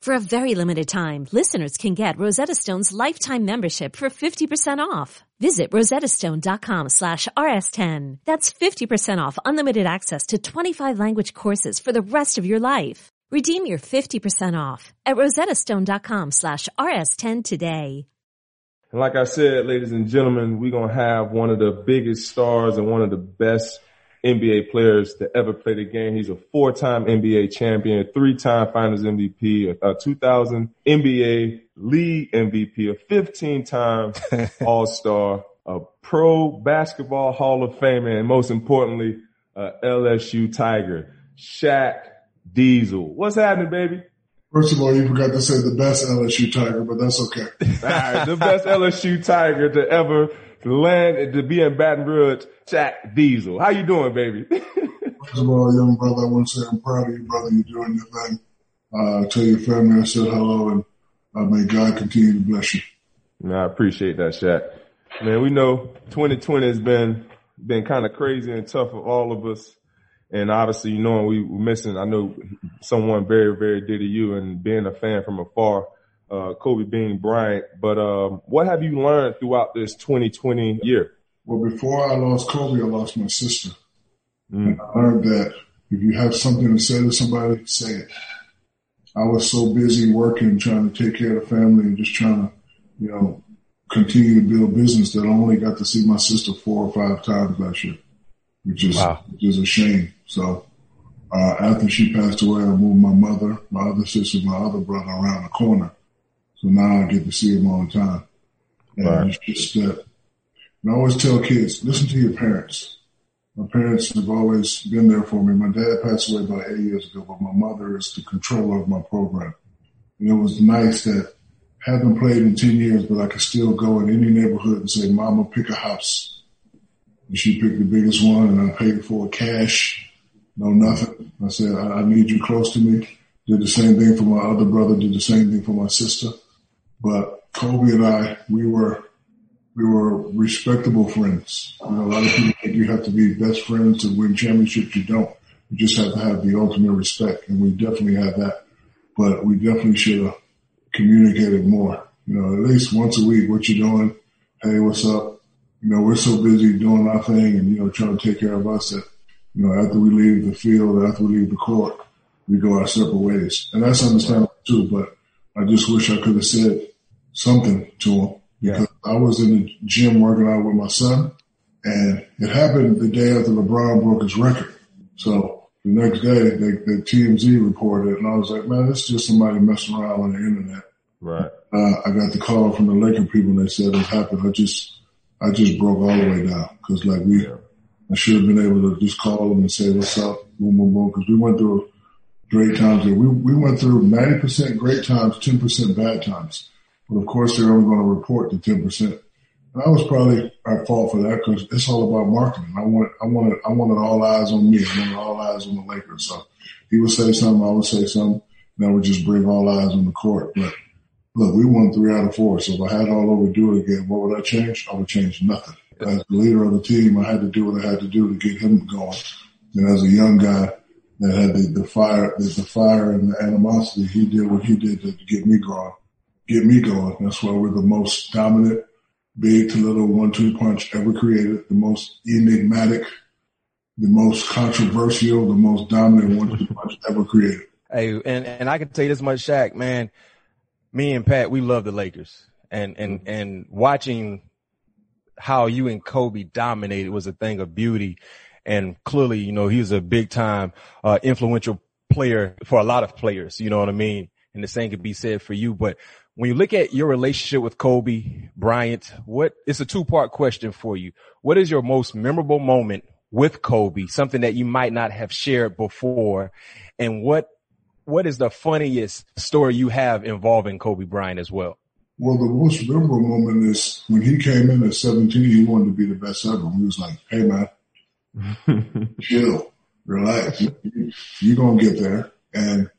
For a very limited time, listeners can get Rosetta Stone's lifetime membership for 50% off. Visit rosettastone.com slash rs10. That's 50% off unlimited access to 25 language courses for the rest of your life. Redeem your 50% off at rosettastone.com slash rs10 today. Like I said, ladies and gentlemen, we're going to have one of the biggest stars and one of the best NBA players to ever play the game. He's a four-time NBA champion, three-time Finals MVP, a 2000 NBA League MVP, a 15-time (laughs) All-Star, a Pro Basketball Hall of Famer, and most importantly, a LSU Tiger, Shaq Diesel. What's happening, baby? First of all, you forgot to say the best LSU Tiger, but that's okay. all right, the best LSU Tiger to ever to land to be in Baton Rouge, Shaq Diesel. How you doing, baby? First of all, young brother, I want to say I'm proud of you, brother. You're doing your thing. Uh, tell your family I said hello, and uh, may God continue to bless you. No, I appreciate that, Shaq. Man, we know 2020 has been been kind of crazy and tough for all of us. And obviously, you know, we were missing, I know someone very, very dear to you and being a fan from afar uh, Kobe Bean Bryant. But um, what have you learned throughout this 2020 year? Well, before I lost Kobe, I lost my sister. Mm. And I learned that if you have something to say to somebody, say it. I was so busy working, trying to take care of the family and just trying to, you know, continue to build business that I only got to see my sister four or five times last year, which is, wow. which is a shame. So, uh, after she passed away, I moved my mother, my other sister, my other brother around the corner. So now I get to see them all the time. And right. it's just uh, that, I always tell kids, listen to your parents. My parents have always been there for me. My dad passed away about eight years ago, but my mother is the controller of my program. And it was nice that I haven't played in 10 years, but I could still go in any neighborhood and say, mama, pick a house. And she picked the biggest one and I paid for it cash. No, nothing. I said, I, I need you close to me. Did the same thing for my other brother, did the same thing for my sister. But Kobe and I, we were we were respectable friends. You know, a lot of people think you have to be best friends to win championships. You don't. You just have to have the ultimate respect, and we definitely had that. But we definitely should have communicated more. You know, at least once a week. What you doing? Hey, what's up? You know, we're so busy doing our thing and you know trying to take care of us that you know after we leave the field, after we leave the court, we go our separate ways, and that's understandable too. But I just wish I could have said something to him because yeah. I was in the gym working out with my son and it happened the day after LeBron broke his record. So the next day they, the TMZ reported it and I was like, man, it's just somebody messing around on the internet. Right. Uh, I got the call from the Laker people and they said it happened. I just, I just broke all the way down because like we, yeah. I should have been able to just call them and say, what's up? Boom, boom, boom. Cause we went through great times. We we went through ninety percent great times, ten percent bad times. But of course, they're only going to report the ten percent. And I was probably at fault for that because it's all about marketing. I wanted, I wanted, I wanted all eyes on me. I wanted all eyes on the Lakers. So he would say something, I would say something, and I would just bring all eyes on the court. But look, we won three out of four. So if I had all over do it again, what would I change? I would change nothing. As the leader of the team, I had to do what I had to do to get him going. And as a young guy that had the, the fire, the, the fire and the animosity, he did what he did to, to get me going, get me going. That's why we're the most dominant big to little one-two punch ever created, the most enigmatic, the most controversial, the most dominant one-two punch ever created. Hey, and, and I can tell you this much, Shaq, man, me and Pat, we love the Lakers and, and, and watching how you and Kobe dominated was a thing of beauty. And clearly, you know, he was a big time, uh, influential player for a lot of players. You know what I mean? And the same could be said for you, but when you look at your relationship with Kobe Bryant, what it's a two part question for you. What is your most memorable moment with Kobe? Something that you might not have shared before. And what, what is the funniest story you have involving Kobe Bryant as well? Well, the most memorable moment is when he came in at 17, he wanted to be the best ever. He was like, Hey man, (laughs) chill, relax. You're going to get there. And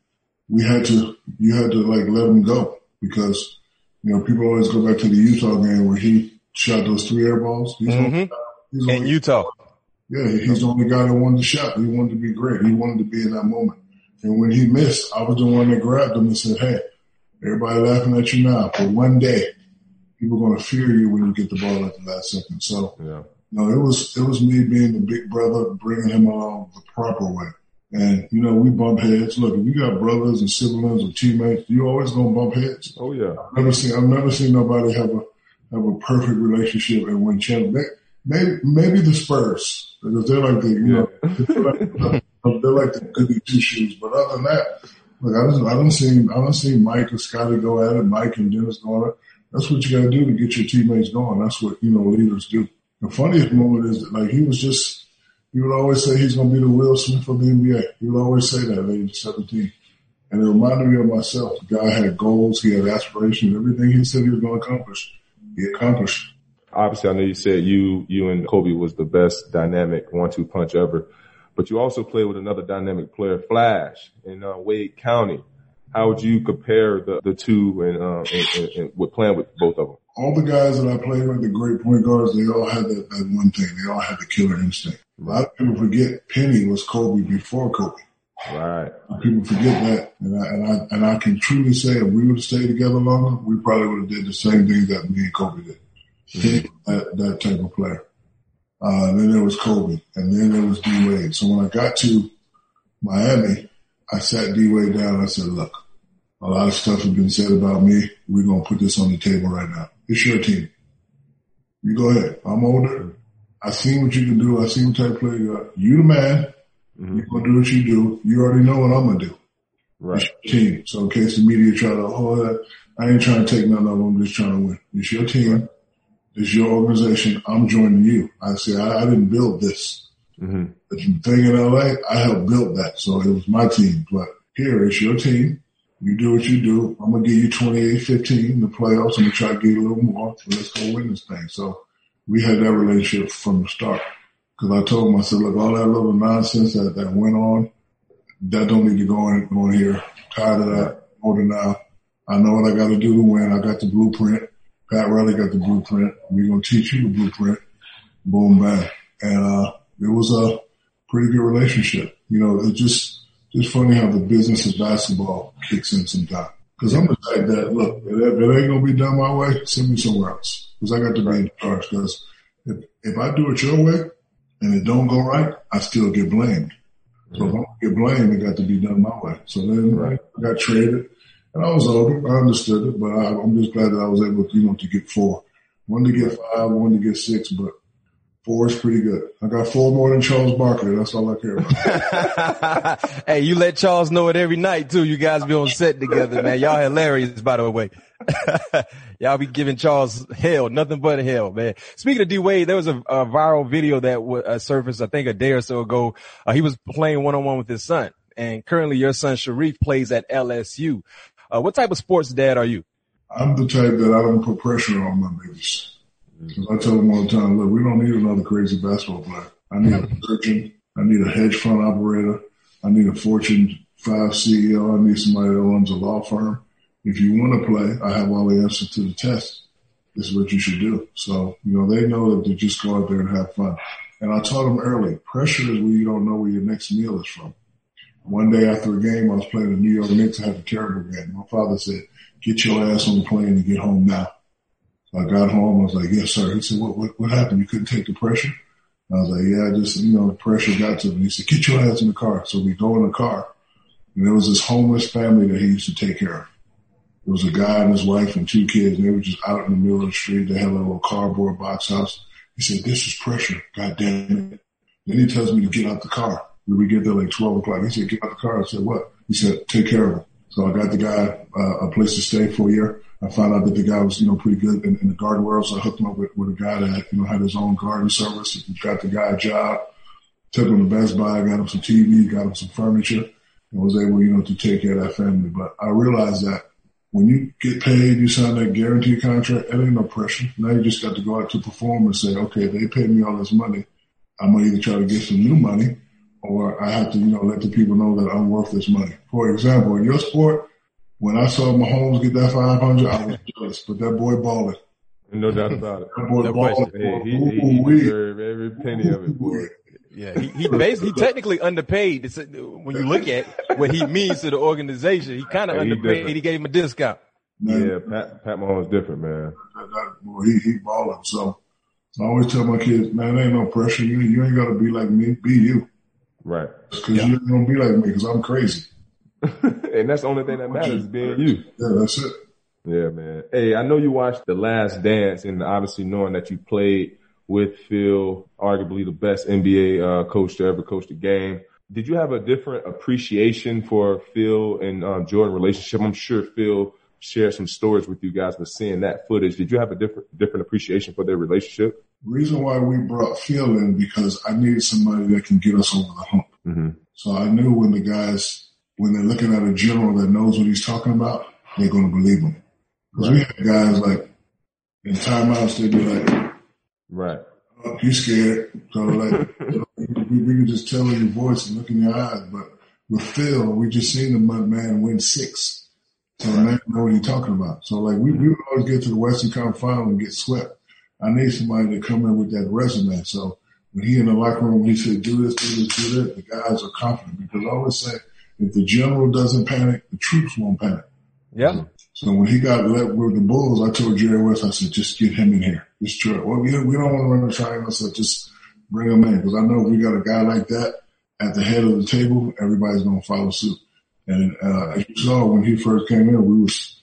we had to, you had to like let him go because, you know, people always go back to the Utah game where he shot those three air balls. He's mm-hmm. in Utah. Yeah, he's the only guy that wanted the shot. He wanted to be great. He wanted to be in that moment. And when he missed, I was the one that grabbed him and said, Hey, everybody laughing at you now, but one day people are going to fear you when you get the ball at the last second. So, yeah. no, it was, it was me being the big brother, bringing him along the proper way. And, you know, we bump heads. Look, if you got brothers and siblings or teammates, you always gonna bump heads. Oh yeah. I've never seen, I've never seen nobody have a, have a perfect relationship and win champions. Maybe, maybe the Spurs, because they're like the, you know, they're like, the, they're like the goody two shoes. But other than that, look, I don't, I don't see, I don't see Mike or Scottie go at it, Mike and Dennis going at it. That's what you gotta do to get your teammates going. That's what, you know, leaders do. The funniest moment is that like he was just, he would always say he's going to be the Will Smith of the NBA. He would always say that at age 17. And it reminded me of myself. The guy had goals. He had aspirations. Everything he said he was going to accomplish, he accomplished. Obviously, I know you said you, you and Kobe was the best dynamic one-two punch ever, but you also played with another dynamic player, Flash, in uh, Wade County. How would you compare the, the two and, uh, and, and, and with playing with both of them? All the guys that I played with, the great point guards, they all had that, that one thing. They all had the killer instinct. A lot of people forget Penny was Kobe before Kobe. Right. People forget that, and I, and I and I can truly say, if we would have stayed together longer, we probably would have did the same thing that me and Kobe did. Mm-hmm. That that type of player. Uh, then there was Kobe, and then there was D Wade. So when I got to Miami, I sat D Wade down. and I said, "Look, a lot of stuff has been said about me. We're gonna put this on the table right now. It's your team. You go ahead. I'm older. I seen what you can do. I seen what type of player you are. You the man. Mm-hmm. You're gonna do what you do. You already know what I'm gonna do. Right. It's your team. So in case the media try to, oh, that, I ain't trying to take none of them. I'm just trying to win. It's your team. It's your organization. I'm joining you. I say, I, I didn't build this. Mm-hmm. The thing in LA, I helped build that. So it was my team. But here, it's your team. You do what you do. I'm going to give you 28, 15 in the playoffs. I'm going to try to get a little more. Let's go win this thing. So we had that relationship from the start. Cause I told him, I said, look, all that little nonsense that, that went on, that don't need to go on, on here. Tired of that. Older now. I know what I got to do to win. I got the blueprint. Pat Riley got the blueprint. We're going to teach you the blueprint. Boom, bang. And, uh, it was a pretty good relationship. You know, it's just, just funny how the business of basketball kicks in sometimes. Cause I'm the type that, look, if it ain't going to be done my way, send me somewhere else because I got to be in charge. Because if, if I do it your way and it don't go right, I still get blamed. So if I get blamed, it got to be done my way. So then right. I got traded, and I was older. I understood it, but I, am just glad that I was able, to, you know, to get four. One to get five, one to get six, but Four is pretty good. I got four more than Charles Barkley. That's all I care about. (laughs) hey, you let Charles know it every night too. You guys be on set together, man. Y'all hilarious, by the way. (laughs) Y'all be giving Charles hell, nothing but hell, man. Speaking of D Wade, there was a, a viral video that w- uh, surfaced, I think, a day or so ago. Uh, he was playing one on one with his son, and currently your son Sharif plays at LSU. Uh, what type of sports dad are you? I'm the type that I don't put pressure on my babies. Because I tell them all the time, look, we don't need another crazy basketball player. I need a mm-hmm. surgeon. I need a hedge fund operator. I need a Fortune 5 CEO. I need somebody that runs a law firm. If you want to play, I have all the answers to the test. This is what you should do. So, you know, they know that to just go out there and have fun. And I taught them early, pressure is when you don't know where your next meal is from. One day after a game, I was playing the New York Knicks. I had a terrible game. My father said, get your ass on the plane and get home now. I got home. I was like, yes, sir. He said, what, what, what happened? You couldn't take the pressure? I was like, yeah, I just, you know, the pressure got to me. He said, get your ass in the car. So we go in the car and there was this homeless family that he used to take care of. There was a guy and his wife and two kids and they were just out in the middle of the street. They had a little cardboard box house. He said, this is pressure. God damn it. Then he tells me to get out the car. We get there like 12 o'clock. He said, get out the car. I said, what? He said, take care of him. So I got the guy uh, a place to stay for a year. I found out that the guy was, you know, pretty good in, in the garden world. So I hooked him up with, with a guy that, you know, had his own garden service. Got the guy a job, took him to Best Buy, got him some TV, got him some furniture, and was able, you know, to take care of that family. But I realized that when you get paid, you sign that guarantee contract, it ain't no pressure. Now you just got to go out to perform and say, okay, they paid me all this money. I'm going to either try to get some new money or I have to, you know, let the people know that I'm worth this money. For example, in your sport, when I saw Mahomes get that 500, I was jealous, but that boy balling. No doubt about it. That boy No balling. Hey, he, he, he deserved every penny of it, boy. Yeah, he, he basically he technically underpaid. It's, when you look at what he means to the organization, he kind of Yeah, he underpaid. different. He gave him a discount. Man, Yeah, Pat, Pat Mahomes different, man. that, that boy, he, he balling. So I always tell my kids, man, there ain't no pressure. You, you ain't got to be like me. Be you. Right. Cause you ain't going to be like me cause I'm crazy. (laughs) and that's the only thing that matters, being you. Yeah, that's it. Yeah, man. Hey, I know you watched The Last Dance and obviously knowing that you played with Phil, arguably the best NBA uh, coach to ever coach the game. Did you have a different appreciation for Phil and uh, Jordan relationship? I'm sure Phil shared some stories with you guys, but seeing that footage, did you have a different different appreciation for their relationship? Reason why we brought Phil in because I needed somebody that can get us over the hump. Mm-hmm. So I knew when the guys, when they're looking at a general that knows what he's talking about, they're going to believe him. Because we had guys like in timeouts, they'd be like, Right. oh, you scared. So like, we, we could just tell in your voice and look in your eyes. But with Phil, we just seen the mud man win six. So the man know what he's talking about. So like, we, we would always get to the Western Conference Final and get swept. I need somebody to come in with that resume. So when he in the locker room, he said, do this, do this, do that, the guys are confident because I always say, if the general doesn't panic, the troops won't panic. Yeah. So when he got let with the Bulls, I told Jerry West, I said, just get him in here. Just try. Well, we, we don't want to run the triangle, so just bring him in. Because I know if we got a guy like that at the head of the table, everybody's going to follow suit. And uh, as you saw when he first came in, we was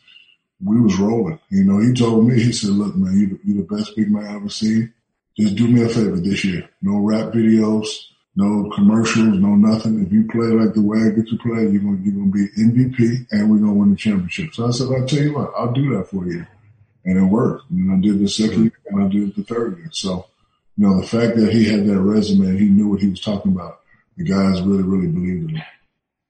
we was rolling. You know, he told me, he said, look, man, you you the best big man I ever seen. Just do me a favor this year. No rap videos, no commercials, no nothing. If you play like the way I get to play, you're gonna you're gonna be MVP and we're gonna win the championship. So I said, I'll tell you what, I'll do that for you. And it worked. And I did the second year and I did the third year. So, you know, the fact that he had that resume and he knew what he was talking about, the guys really, really believed in him.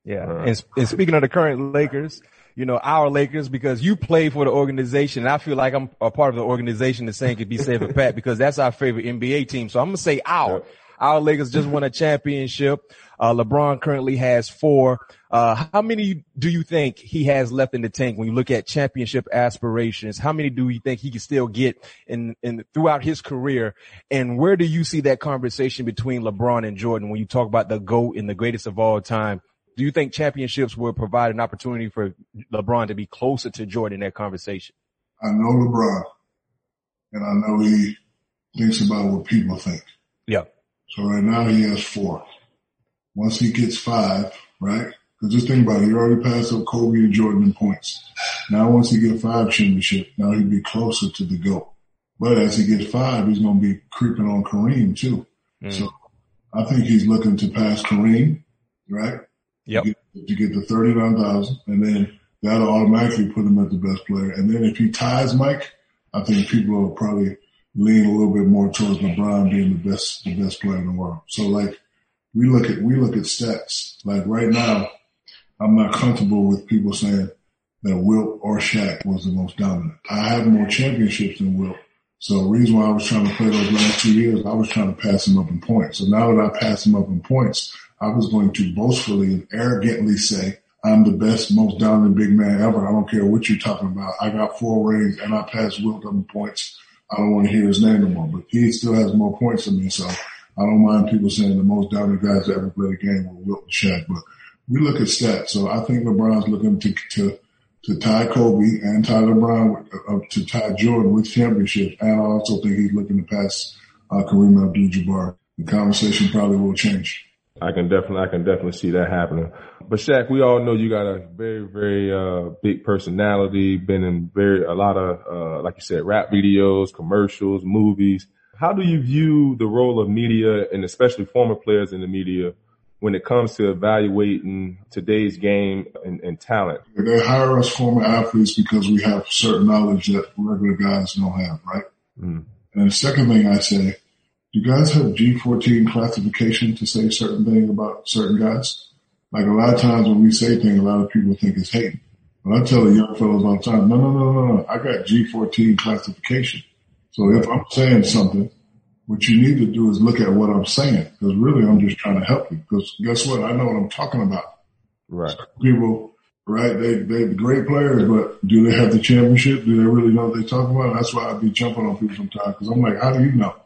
Yeah. And, and speaking of the current Lakers, you know, our Lakers, because you play for the organization, and I feel like I'm a part of the organization the same could be said for Pat, because that's our favorite NBA team. So I'm going to say our. Our Lakers just won a championship. Uh, LeBron currently has four. Uh, how many do you think he has left in the tank when you look at championship aspirations? How many do you think he can still get in, in throughout his career? And where do you see that conversation between LeBron and Jordan when you talk about the GOAT and the greatest of all time? Do you think championships will provide an opportunity for LeBron to be closer to Jordan in that conversation? I know LeBron and I know he thinks about what people think. Yeah. So right now he has four. Once he gets five, right? Because just think about it, he already passed up Kobe and Jordan in points. Now once he gets five championship, now he'd be closer to the goal. But as he gets five, he's going to be creeping on Kareem too. Mm. So I think he's looking to pass Kareem, right? Yep. To get, to get the 39,000 and then that'll automatically put him at the best player. And then if he ties Mike, I think people will probably lean a little bit more towards LeBron being the best, the best player in the world. So like we look at we look at stats. Like right now, I'm not comfortable with people saying that Wilt or Shaq was the most dominant. I have more championships than Wilt. So the reason why I was trying to play those last two years, I was trying to pass him up in points. So now that I pass him up in points, I was going to boastfully and arrogantly say, I'm the best, most dominant big man ever. I don't care what you're talking about. I got four rings and I passed Wilt up in points. I don't want to hear his name no more, but he still has more points than me. So I don't mind people saying the most dominant guys that ever played a game were Wilt and Shaq, but we look at stats. So I think LeBron's looking to, to, to tie Kobe and tie LeBron uh, to tie Jordan with championships. And I also think he's looking to pass uh, Kareem Abdul-Jabbar. The conversation probably will change. I can definitely, I can definitely see that happening. But Shaq, we all know you got a very, very, uh, big personality, been in very, a lot of, uh, like you said, rap videos, commercials, movies. How do you view the role of media and especially former players in the media when it comes to evaluating today's game and, and talent? They hire us former athletes because we have certain knowledge that regular guys don't have, right? Mm. And the second thing I say, you guys have G14 classification to say certain things about certain guys? Like a lot of times when we say things, a lot of people think it's hating. But I tell the young fellows all the time, no, no, no, no, no. I got G14 classification. So if I'm saying something, what you need to do is look at what I'm saying. Because really I'm just trying to help you. Because guess what? I know what I'm talking about. Right. People, right? They, they're great players, but do they have the championship? Do they really know what they're talking about? That's why I'd be jumping on people sometimes. Cause I'm like, how do you know?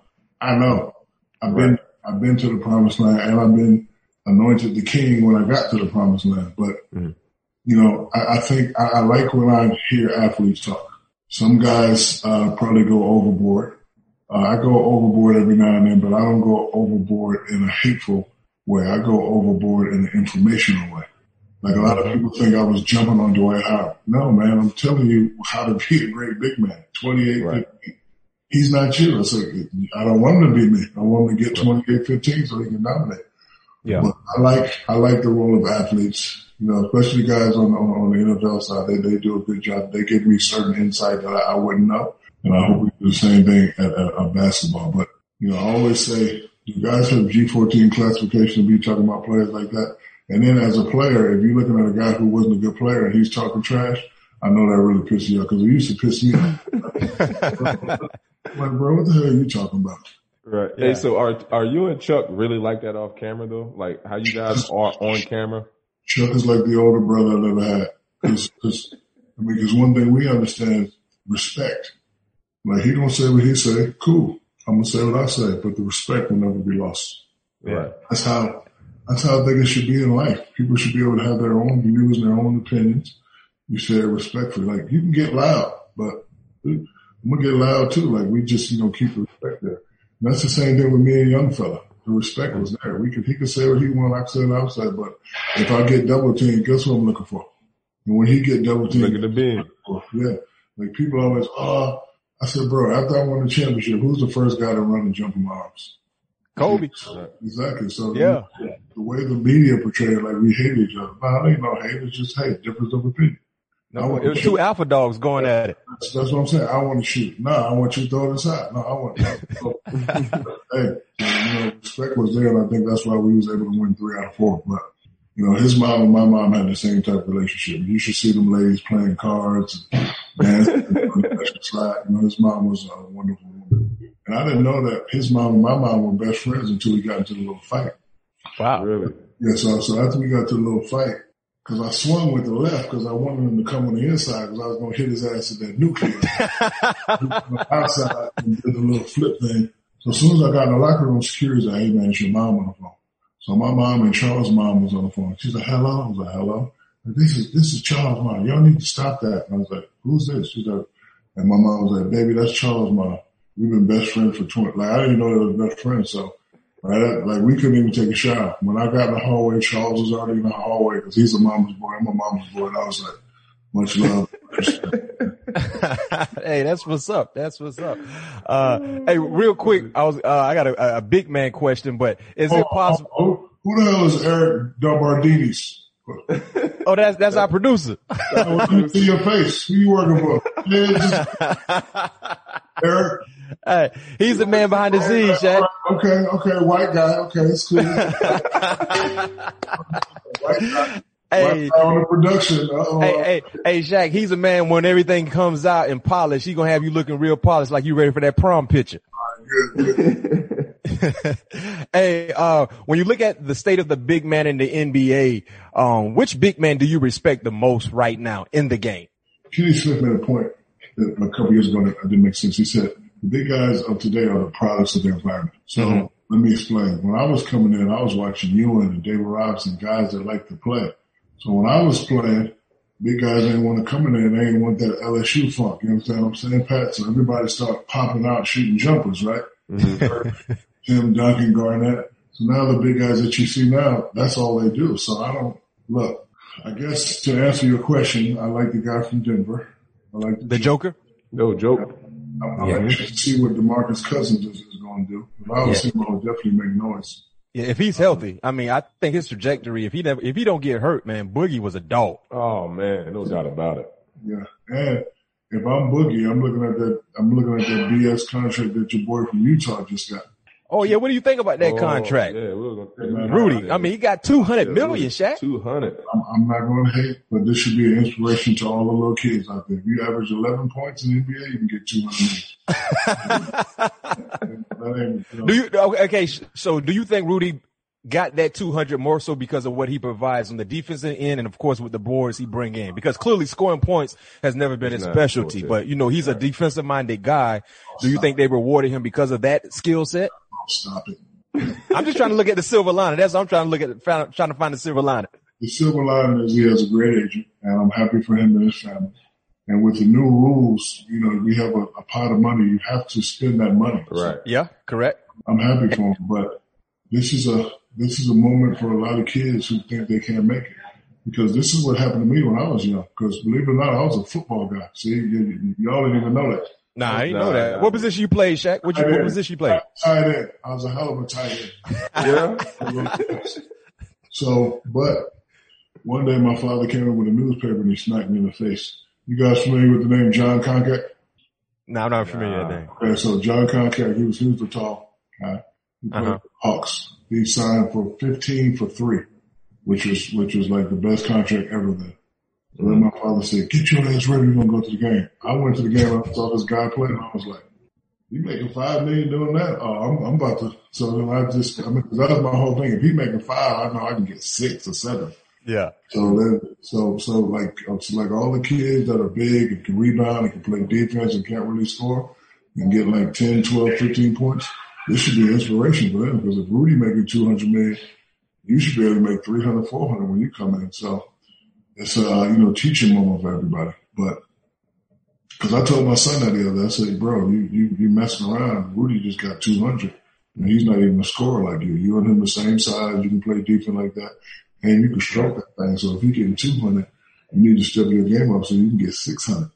I know. I've right. been, I've been to the promised land and I've been anointed the king when I got to the promised land. But, mm-hmm. you know, I, I think I, I, like when I hear athletes talk. Some guys, uh, probably go overboard. Uh, I go overboard every now and then, but I don't go overboard in a hateful way. I go overboard in an informational way. Like a lot of people think I was jumping on Dwight Howard. No, man, I'm telling you how to be a great big man. 28, right. 15. He's not you. I said, I don't want him to be me. I want him to get 28, 15 so he can dominate. Yeah. But I like, I like the role of athletes, you know, especially guys on, on, on the NFL side. They, they do a good job. They give me certain insight that I, I wouldn't know. And I hope we do the same thing at, at, at basketball. But, you know, I always say, you guys have G14 classification to be talking about players like that. And then as a player, if you're looking at a guy who wasn't a good player and he's talking trash, I know that really pisses you off because it used to piss me off. (laughs) like, bro, what the hell are you talking about? Right. Yeah. Hey, so are are you and Chuck really like that off camera though? Like how you guys are on camera? Chuck is like the older brother I've ever had. Cause, cause, I mean, cause one thing we understand is respect. Like he don't say what he say, cool. I'm gonna say what I say, but the respect will never be lost. Right. That's how, that's how I think it should be in life. People should be able to have their own views and their own opinions. You say it respectfully. Like you can get loud, but I'm gonna get loud too. Like we just, you know, keep the respect there. And that's the same thing with me and young fella. The respect was there. We could, he could say what he wanted, I could say what I said, but if I get double teamed, guess what I'm looking for? And when he get double teamed, look at the bin. Yeah. Like people always, oh, I said, bro, after I won the championship, who's the first guy to run and jump in my arms? Kobe. Exactly. So yeah. the, the way the media portrayed it, like we hate each other. No, ain't no hate. It's just hate, difference of opinion. No, it was two alpha dogs going at it. That's, that's, what I'm saying. I want to shoot. No, I want you to throw it inside. No, I want. (laughs) Hey, you know, respect was there, and I think that's why we was able to win three out of four. But you know, his mom and my mom had the same type of relationship. You should see them ladies playing cards, and dancing, (laughs) slide. You know, his mom was a wonderful woman, and I didn't know that his mom and my mom were best friends until we got into the little fight. Wow, really? Yeah. So, so after we got to the little fight Cause I swung with the left because I wanted him to come on the inside because I was going to hit his ass at that nuclear. (laughs) outside and did a little flip thing. So as soon as I got in the locker room, security said, hey man, it's your mom on the phone. So my mom and Charles' mom was on the phone. She's like, hello? I was like, hello? Like, this is, this is Charles' mom. Y'all need to stop that. And I was like, who's this? She's like, and my mom was like, baby, that's Charles' mom. We've been best friends for 20, like I didn't know they were best friends. So Right? Like we couldn't even take a shower. When I got in the hallway, Charles was already in the hallway because he's a mama's boy. I'm a mama's boy. And I was like, much love. (laughs) hey, that's what's up. That's what's up. Uh, hey, real quick, I was, uh, I got a, a, big man question, but is oh, it possible? Oh, oh, who the hell is Eric Dalbardinis? (laughs) oh, that's, that's our producer. see your face. Who you working for? (laughs) Eric. Hey, he's the man behind the scenes, Shaq. Okay, okay, white guy. Okay, it's cool. (laughs) Hey, on the production. Uh-oh. hey, hey, hey, Shaq, he's a man when everything comes out in polish, he gonna have you looking real polished like you ready for that prom picture. Good, good. (laughs) hey, uh, when you look at the state of the big man in the NBA, um, which big man do you respect the most right now in the game? Kenny Smith made a point that a couple years ago that didn't make sense. He said the big guys of today are the products of their environment. So Mhm. let me explain. When I was coming in, I was watching Ewing and David Robinson, guys that like to play. So when I was playing, big guys ain't want to come in there. They ain't want that LSU funk. You understand what I'm saying, Pat? So everybody started popping out, shooting jumpers, right? Mm-hmm. Tim Duncan, Garnett. So now the big guys that you see now, that's all they do. So I don't look. I guess to answer your question, I like the guy from Denver. I like The Joker? No joke. I'm anxious to see what DeMarcus Cousins is, is going to do. If I was him, I would definitely make noise. Yeah, if he's healthy, I mean, I think his trajectory, if he never, if he don't get hurt, man, Boogie was a dog. Oh man, no doubt about it. Yeah, and if I'm Boogie, I'm looking at that. I'm looking at that BS contract that your boy from Utah just got. Oh yeah, what do you think about that Oh, contract? Yeah, we were gonna, Rudy, I mean, he got 200 million, Shaq. Two hundred. I'm, I'm not going to hate, but this should be an inspiration to all the little kids out there. If you average 11 points in the NBA, you can get 200 million. (laughs) that ain't, you know, Do you, okay, okay, so do you think Rudy got that 200 more so because of what he provides on the defensive end and of course with the boards he bring in? Because clearly scoring points has never been his specialty, forte. but you know, he's a defensive minded guy. Do you think they rewarded him because of that skill set? Stop it. I'm just trying to look at the silver lining. That's what I'm trying to look at, trying to find the silver lining. The silver lining is he has a great agent, and I'm happy for him and his family. And with the new rules, you know, we have a, a pot of money. You have to spend that money. So Right. Yeah, correct. I'm happy for him, but this is a this is a moment for a lot of kids who think they can't make it. Because this is what happened to me when I was young. Because believe it or not, I was a football guy. See, y- y'all didn't even know that. Nah, I didn't Nah, know that. nah. What position you played, Shaq? What, you, what position you played? Tight end. I was a hell of a tight end. Yeah. (laughs) So, but one day my father came in with a newspaper and he smacked me in the face. You guys familiar with the name Jon Koncak? No, I'm not familiar with that name. Okay, so Jon Koncak, he was he was the tall guy. He played Uh-huh. Hawks. He signed for fifteen for three, which was which was like the best contract ever then. So then my father said, Get your ass ready, we're gonna go to the game. I went to the game I saw this guy playing, and I was like, You making five million doing that? Oh, I'm I'm about to so then I just I mean, that was my whole thing. If he making five, I know I can get six or seven. Yeah. So then, so so like so like all the kids that are big and can rebound and can play defense and can't really score and get like 10, 12, 15 points. This should be an inspiration for them because if Rudy making 200 million, you should be able to make 300, 400 when you come in. So it's a, you know, teaching moment for everybody. But cause I told my son that the other day, I said, bro, you, you, you messing around. Rudy just got 200 and he's not even a scorer like you. You and him the same size. You can play defense like that and you can stroke that thing. So if you're getting 200, you need to step your game up so you can get 600.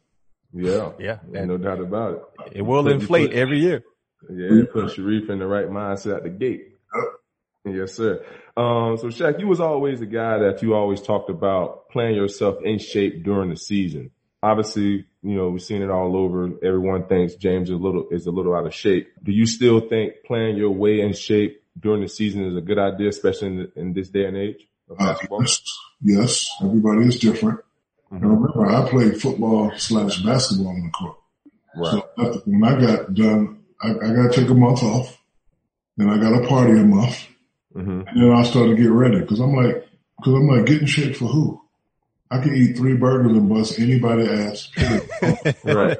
Yeah. Yeah. and No doubt about it. It will Put- inflate put- every year. Yeah, put Sharif in the right mindset at the gate. Yes, sir. Um, so Shaq, you was always the guy that you always talked about playing yourself in shape during the season. Obviously, you know, we've seen it all over. Everyone thinks James is a little, is a little out of shape. Do you still think playing your way in shape during the season is a good idea, especially in, in this day and age of Uh, yes, yes, everybody is different. And remember, I played football slash basketball on the court. Right. So when I got done, I, I got to take a month off. Then I got to party a month. Hmm And then I started to get ready because I'm like, because I'm like, getting in shape for who? I can eat three burgers and bust anybody ass. (laughs) Right.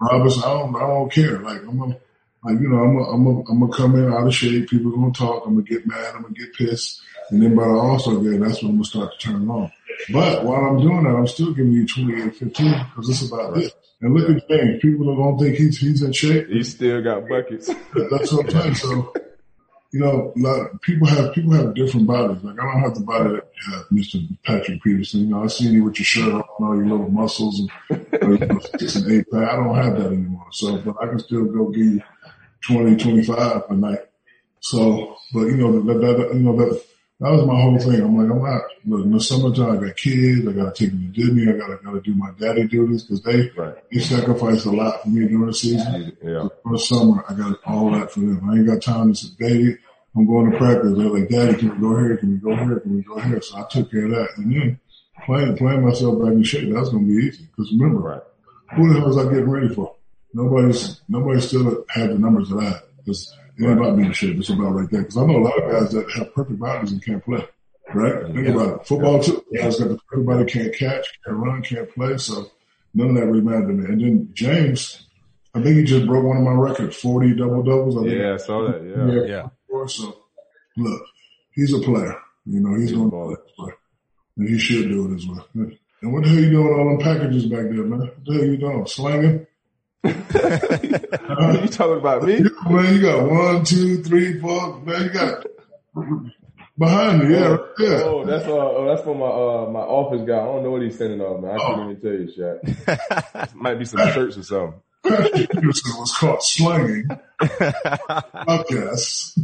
Roberts, I don't, I don't care. Like I'm gonna, like you know, I'm gonna, I'm gonna, I'm gonna come in out of shape. People are gonna talk. I'm gonna get mad. I'm gonna get pissed. And then by the All Star game, that's when I'm gonna start to turn on. But while I'm doing that, I'm still giving you 28, 15 because it's about this. And look at James. People are gonna think he's he's in shape. he still got buckets. That's what I'm saying. So, you know, of people have people have different bodies. Like I don't have the body that have, Mr. Patrick Peterson. You know, I seen you with your shirt on, all your little muscles and uh, you know, eight pack. I don't have that anymore. So, but I can still go give you 20, 25 a night. So, but you know, that, that you know that that was my whole thing. I'm like, I'm not. Look, in the summertime, I got kids. I got to take them to Disney. I got to got to do my daddy duties because they Right. they sacrifice a lot for me during the season. Yeah. For the summer, I got all that for them. I ain't got time to say, baby, I'm going to practice. They're like, Daddy, can we go here? Can we go here? Can we go here? So I took care of that. And then playing playing myself back in shape, that's going to be easy. Because remember, Right. who the hell was I getting ready for? Nobody's nobody still had the numbers that I had. Because it ain't about being in shape. It's about right there. Because I know a lot of guys that have perfect bodies and can't play. Right? Think about it. Football too. Guys got the, everybody can't catch, can't run, can't play. So none of that really mattered to me. And then James, I think he just broke one of my records, 40 double doubles. I think. Yeah, I saw that. Yeah. Yeah. before. So look, he's a player. You know, he's going to play. And he should do it as well. And what the hell you doing all them packages back there, man? What the hell you doing? Slanging? (laughs) you talking about me? Man, you got one, two, three, four. Man, you got behind me. Yeah, right there. Oh, that's uh, oh, that's for my uh my office guy. I don't know what he's sending off, man. I couldn't even tell you, Shaq. (laughs) Might be some shirts or something. (laughs) Peterson was caught slanging. Podcast.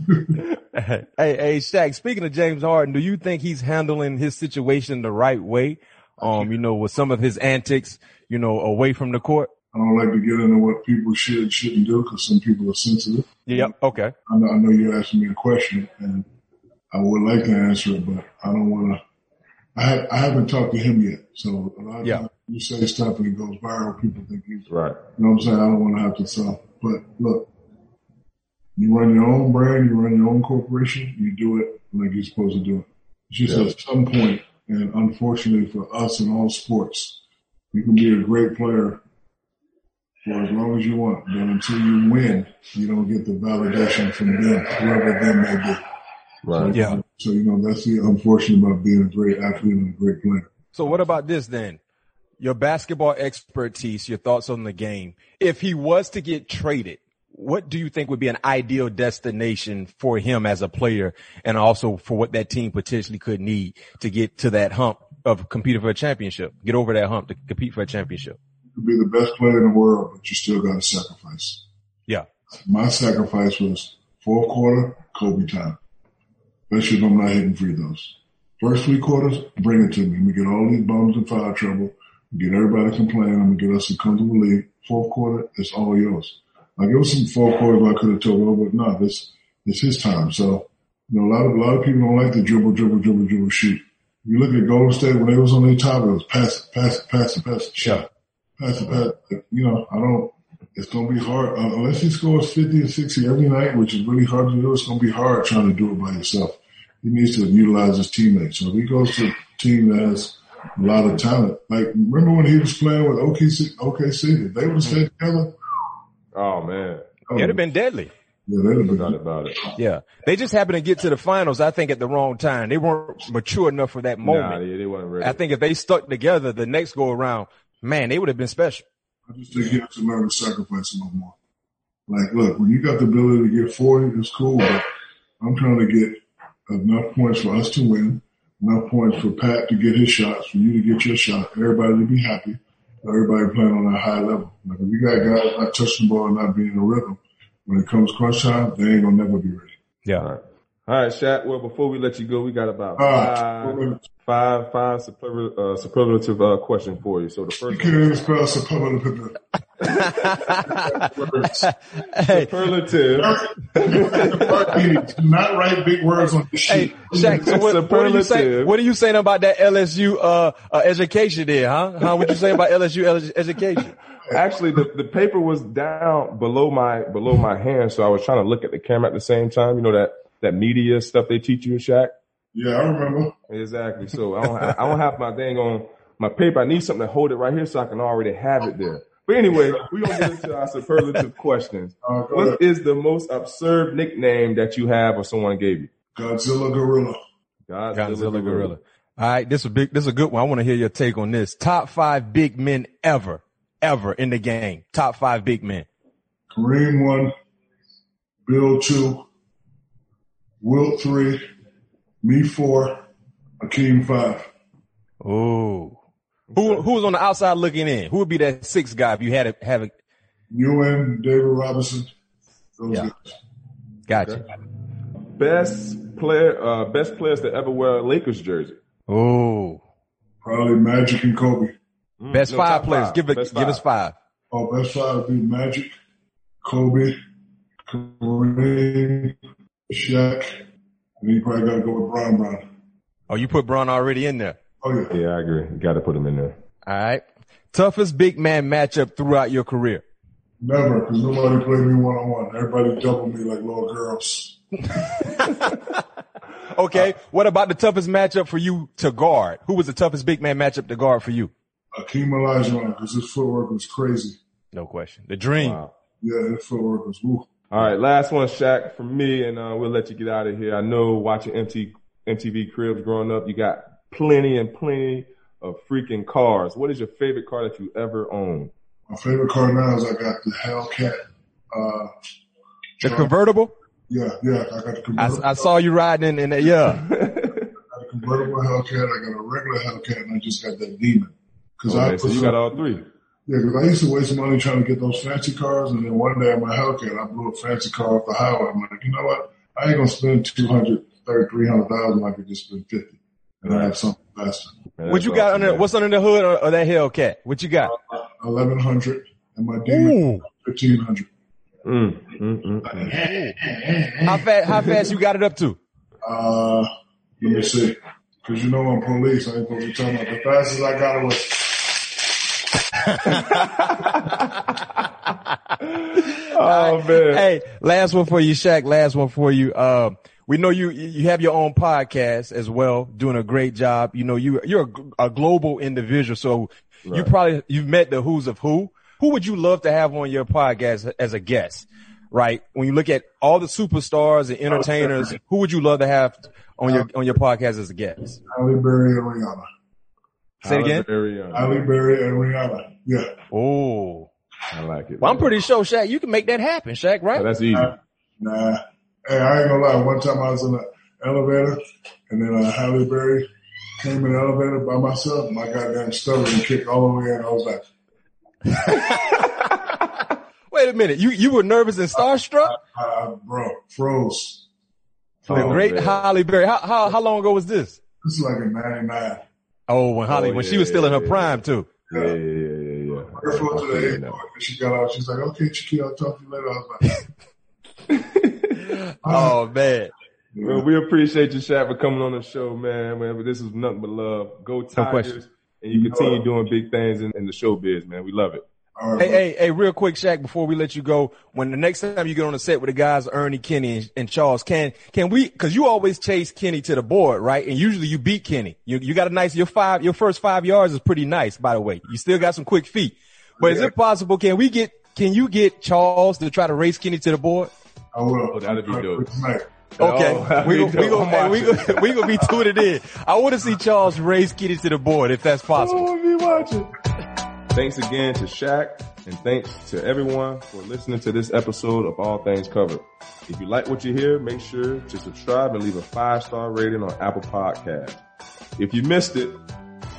hey, hey, Shaq, speaking of James Harden, do you think he's handling his situation the right way? Um, you know, with some of his antics, you know, away from the court? I don't like to get into what people should and shouldn't do because some people are sensitive. Yep. Okay. I know, I know you're asking me a question, and I would like to answer it, but I don't want to. I, ha- I haven't talked to him yet, so a lot of Yeah. times you say stuff and it goes viral. People think he's, right. you know what I'm saying? I don't want to have to sell. But look, you run your own brand, you run your own corporation, you do it like you're supposed to do it. It's just Yeah. at some point, and unfortunately for us in all sports, you can be a great player for as long as you want, but until you win, you don't get the validation from them, whoever them may be. Right. Yeah. So, you know, that's the unfortunate about being a great athlete and a great player. So what about this then? Your basketball expertise, your thoughts on the game. If he was to get traded, what do you think would be an ideal destination for him as a player and also for what that team potentially could need to get to that hump of competing for a championship, get over that hump to compete for a championship? Could be the best player in the world, but you still got to sacrifice. Yeah. My sacrifice was fourth quarter, Kobe time. Especially if I'm not hitting free throws. First three quarters, bring it to me. We get all these bums in foul trouble. We get everybody complaining. I'm gonna get us a comfortable lead. Fourth quarter, it's all yours. Like it was some fourth quarters I could have told over, but no, this it's his time. So you know, a lot of a lot of people don't like the dribble, dribble, dribble, dribble, shoot. You look at Golden State when they was on their top, it was pass, pass, pass, pass, shot, pass, it, pass. it. You know, I don't. It's gonna be hard uh, unless he scores fifty or sixty every night, which is really hard to do. It's gonna be hard trying to do it by yourself. He needs to utilize his teammates. So if he goes to a team that has a lot of talent, like remember when he was playing with OKC, OKC, if they would have stayed together, Oh man. oh, It'd have been deadly. yeah, they'd have Forgot been. about it. Yeah. They just happened to get to the finals, I think, at the wrong time. They weren't mature enough for that Nah, moment. they, they weren't ready. I think if they stuck together the next go around, man, they would have been special. I just think he has to learn to sacrifice a little more. Like, look, when you got the ability to get 40, it's cool, but I'm trying to get enough points for us to win, enough points for Pat to get his shots, for you to get your shot, everybody to be happy, everybody playing on a high level. Like, if you got guys not touching the ball and not being in a rhythm, when it comes crunch time, they ain't gonna never be ready. Yeah. All right. All right, Shaq. Well, before we let you go, we got about All five, right. Five, five superlative, uh, superlative uh, question for you. So the first You first can't one, even spell superlative. (laughs) Hey, superlative. (laughs) Do not write big words on the sheet. hey, sheet. Shaq, so what, what are you saying? What are you saying about that LSU uh, uh, education there, huh? Huh? What you saying about LSU education? Actually, the, the paper was down below my below my hand, so I was trying to look at the camera at the same time. You know that that media stuff they teach you in Shaq. Yeah, I remember. Exactly. So I don't I don't have my thing on my paper. I need something to hold it right here so I can already have it there. But anyway, we're gonna get into our superlative questions. Uh, go ahead. What is the most absurd nickname that you have or someone gave you? Godzilla Gorilla. Godzilla, Godzilla Gorilla. All right, this is a big. This is a good one. I want to hear your take on this. Top five big men ever, ever in the game. Top five big men. Kareem one, Bill two, Wilt three, me four, Akeem five. Ooh. Who who was on the outside looking in? Who would be that sixth guy if you had to have a UN, David Robinson. Those Yeah. guys. gotcha? best player, uh, best players to ever wear a Lakers jersey. Oh, Probably Magic and Kobe. Mm, best no, five top players. Give it. Best Give us five. Oh, best five would be Magic, Kobe, Kareem, Shaq, and then you probably got to go with Brown Brown. Oh, you put Bron already in there. Oh yeah, Yeah, I agree. Got to put him in there. All right. Toughest big man matchup throughout your career. never, because nobody played me one on one. Everybody doubled me like little girls. (laughs) Okay. what about the toughest matchup for you to guard? Who was the toughest big man matchup to guard for you? Akeem Olajuwon, because his footwork was crazy. No question. The dream. Wow. Yeah, his footwork was woo. All right, last one, Shaq, from me, and uh, we'll let you get out of here. I know watching MT, MTV Cribs growing up, you got plenty and plenty of freaking cars. What is your favorite car that you ever owned? My favorite car now is I got the Hellcat. Uh, The truck. convertible. Yeah, yeah, I got the convertible. I saw you riding in, in the, yeah. (laughs) I got a convertible Hellcat. I got a regular Hellcat, and I just got that Demon. Because I so you got all three. Yeah, because I used to waste money trying to get those fancy cars, and then one day on my Hellcat, I blew a fancy car off the highway. I'm like, you know what? I ain't gonna spend two hundred, thirty, three hundred thousand. I could just spend fifty, and I have something faster. Man, What you got awesome, under, man. what's under the hood of, of that Hellcat? What you got? Eleven hundred, and my Demon Ooh. fifteen hundred. Mm, mm, mm, mm. (laughs) How fast, how fast you got it up to? Uh, let me see, because you know I'm police. I ain't supposed to be talking about the fastest I got it was. Oh man. Hey, last one for you, Shaq. Last one for you. Uh, we know you, you have your own podcast as well, doing a great job. You know, you, you're a, a global individual. So you probably, you've met the who's of who. Who would you love to have on your podcast as a guest? Right. When you look at all the superstars and entertainers, who would you love to have on your, on your podcast as a guest? Halle Berry and Rihanna. Say it again. Very young. Halle Berry and Rihanna. Yeah. Oh, I like it. well, I'm pretty sure Shaq, you can make that happen, Shaq, Oh, right? that's easy. Nah. Hey, I ain't gonna lie. One time I was in an elevator and then uh, Halle Berry came in the elevator by myself. And My goddamn stomach kicked all the way in. I was like, (laughs) Wait a minute. You, you were nervous and starstruck? uh, bro, froze. The Oh, great man. Halle Berry. How, how, how long ago was this? This is like in 99. Oh, when Halle, Oh, when yeah, she was still in her prime too. Yeah, yeah, yeah, yeah, yeah. Her flew to the airport and she got out. She's like, okay, Shaquille, I'll talk to you later. I was like, Oh man. Well, we appreciate you, Shaq, for coming on the show, man. man but this is nothing but love. Go Tigers. question. and you continue doing big things in, in the showbiz, man. We love it. All right, Hey, bro. hey, hey, real quick, Shaq, before we let you go, when the next time you get on the set with the guys, Ernie, Kenny, and, and Charles, can, can we, cause you always chase Kenny to the board, right? And usually you beat Kenny. You, you got a nice, your five, your first five yards is pretty nice, by the way. You still got some quick feet. But is it possible, can we get, can you get Charles to try to race Kenny to the board? I will. Oh, that'd be I'll dope. do it Tonight. Okay, Oh, we gonna, we gonna, we gonna, we gonna be tuning in. I want to see Charles race Kenny to the board if that's possible. Oh, be watching. Thanks again to Shaq, and thanks to everyone for listening to this episode of All Things Covered. If you like what you hear, make sure to subscribe and leave a five star rating on Apple Podcast. If you missed it,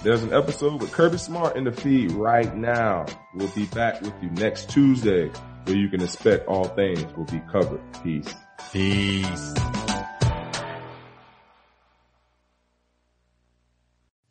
there's an episode with Kirby Smart in the feed right now. We'll be back with you next Tuesday, where you can expect all things will be covered. Peace. Peace.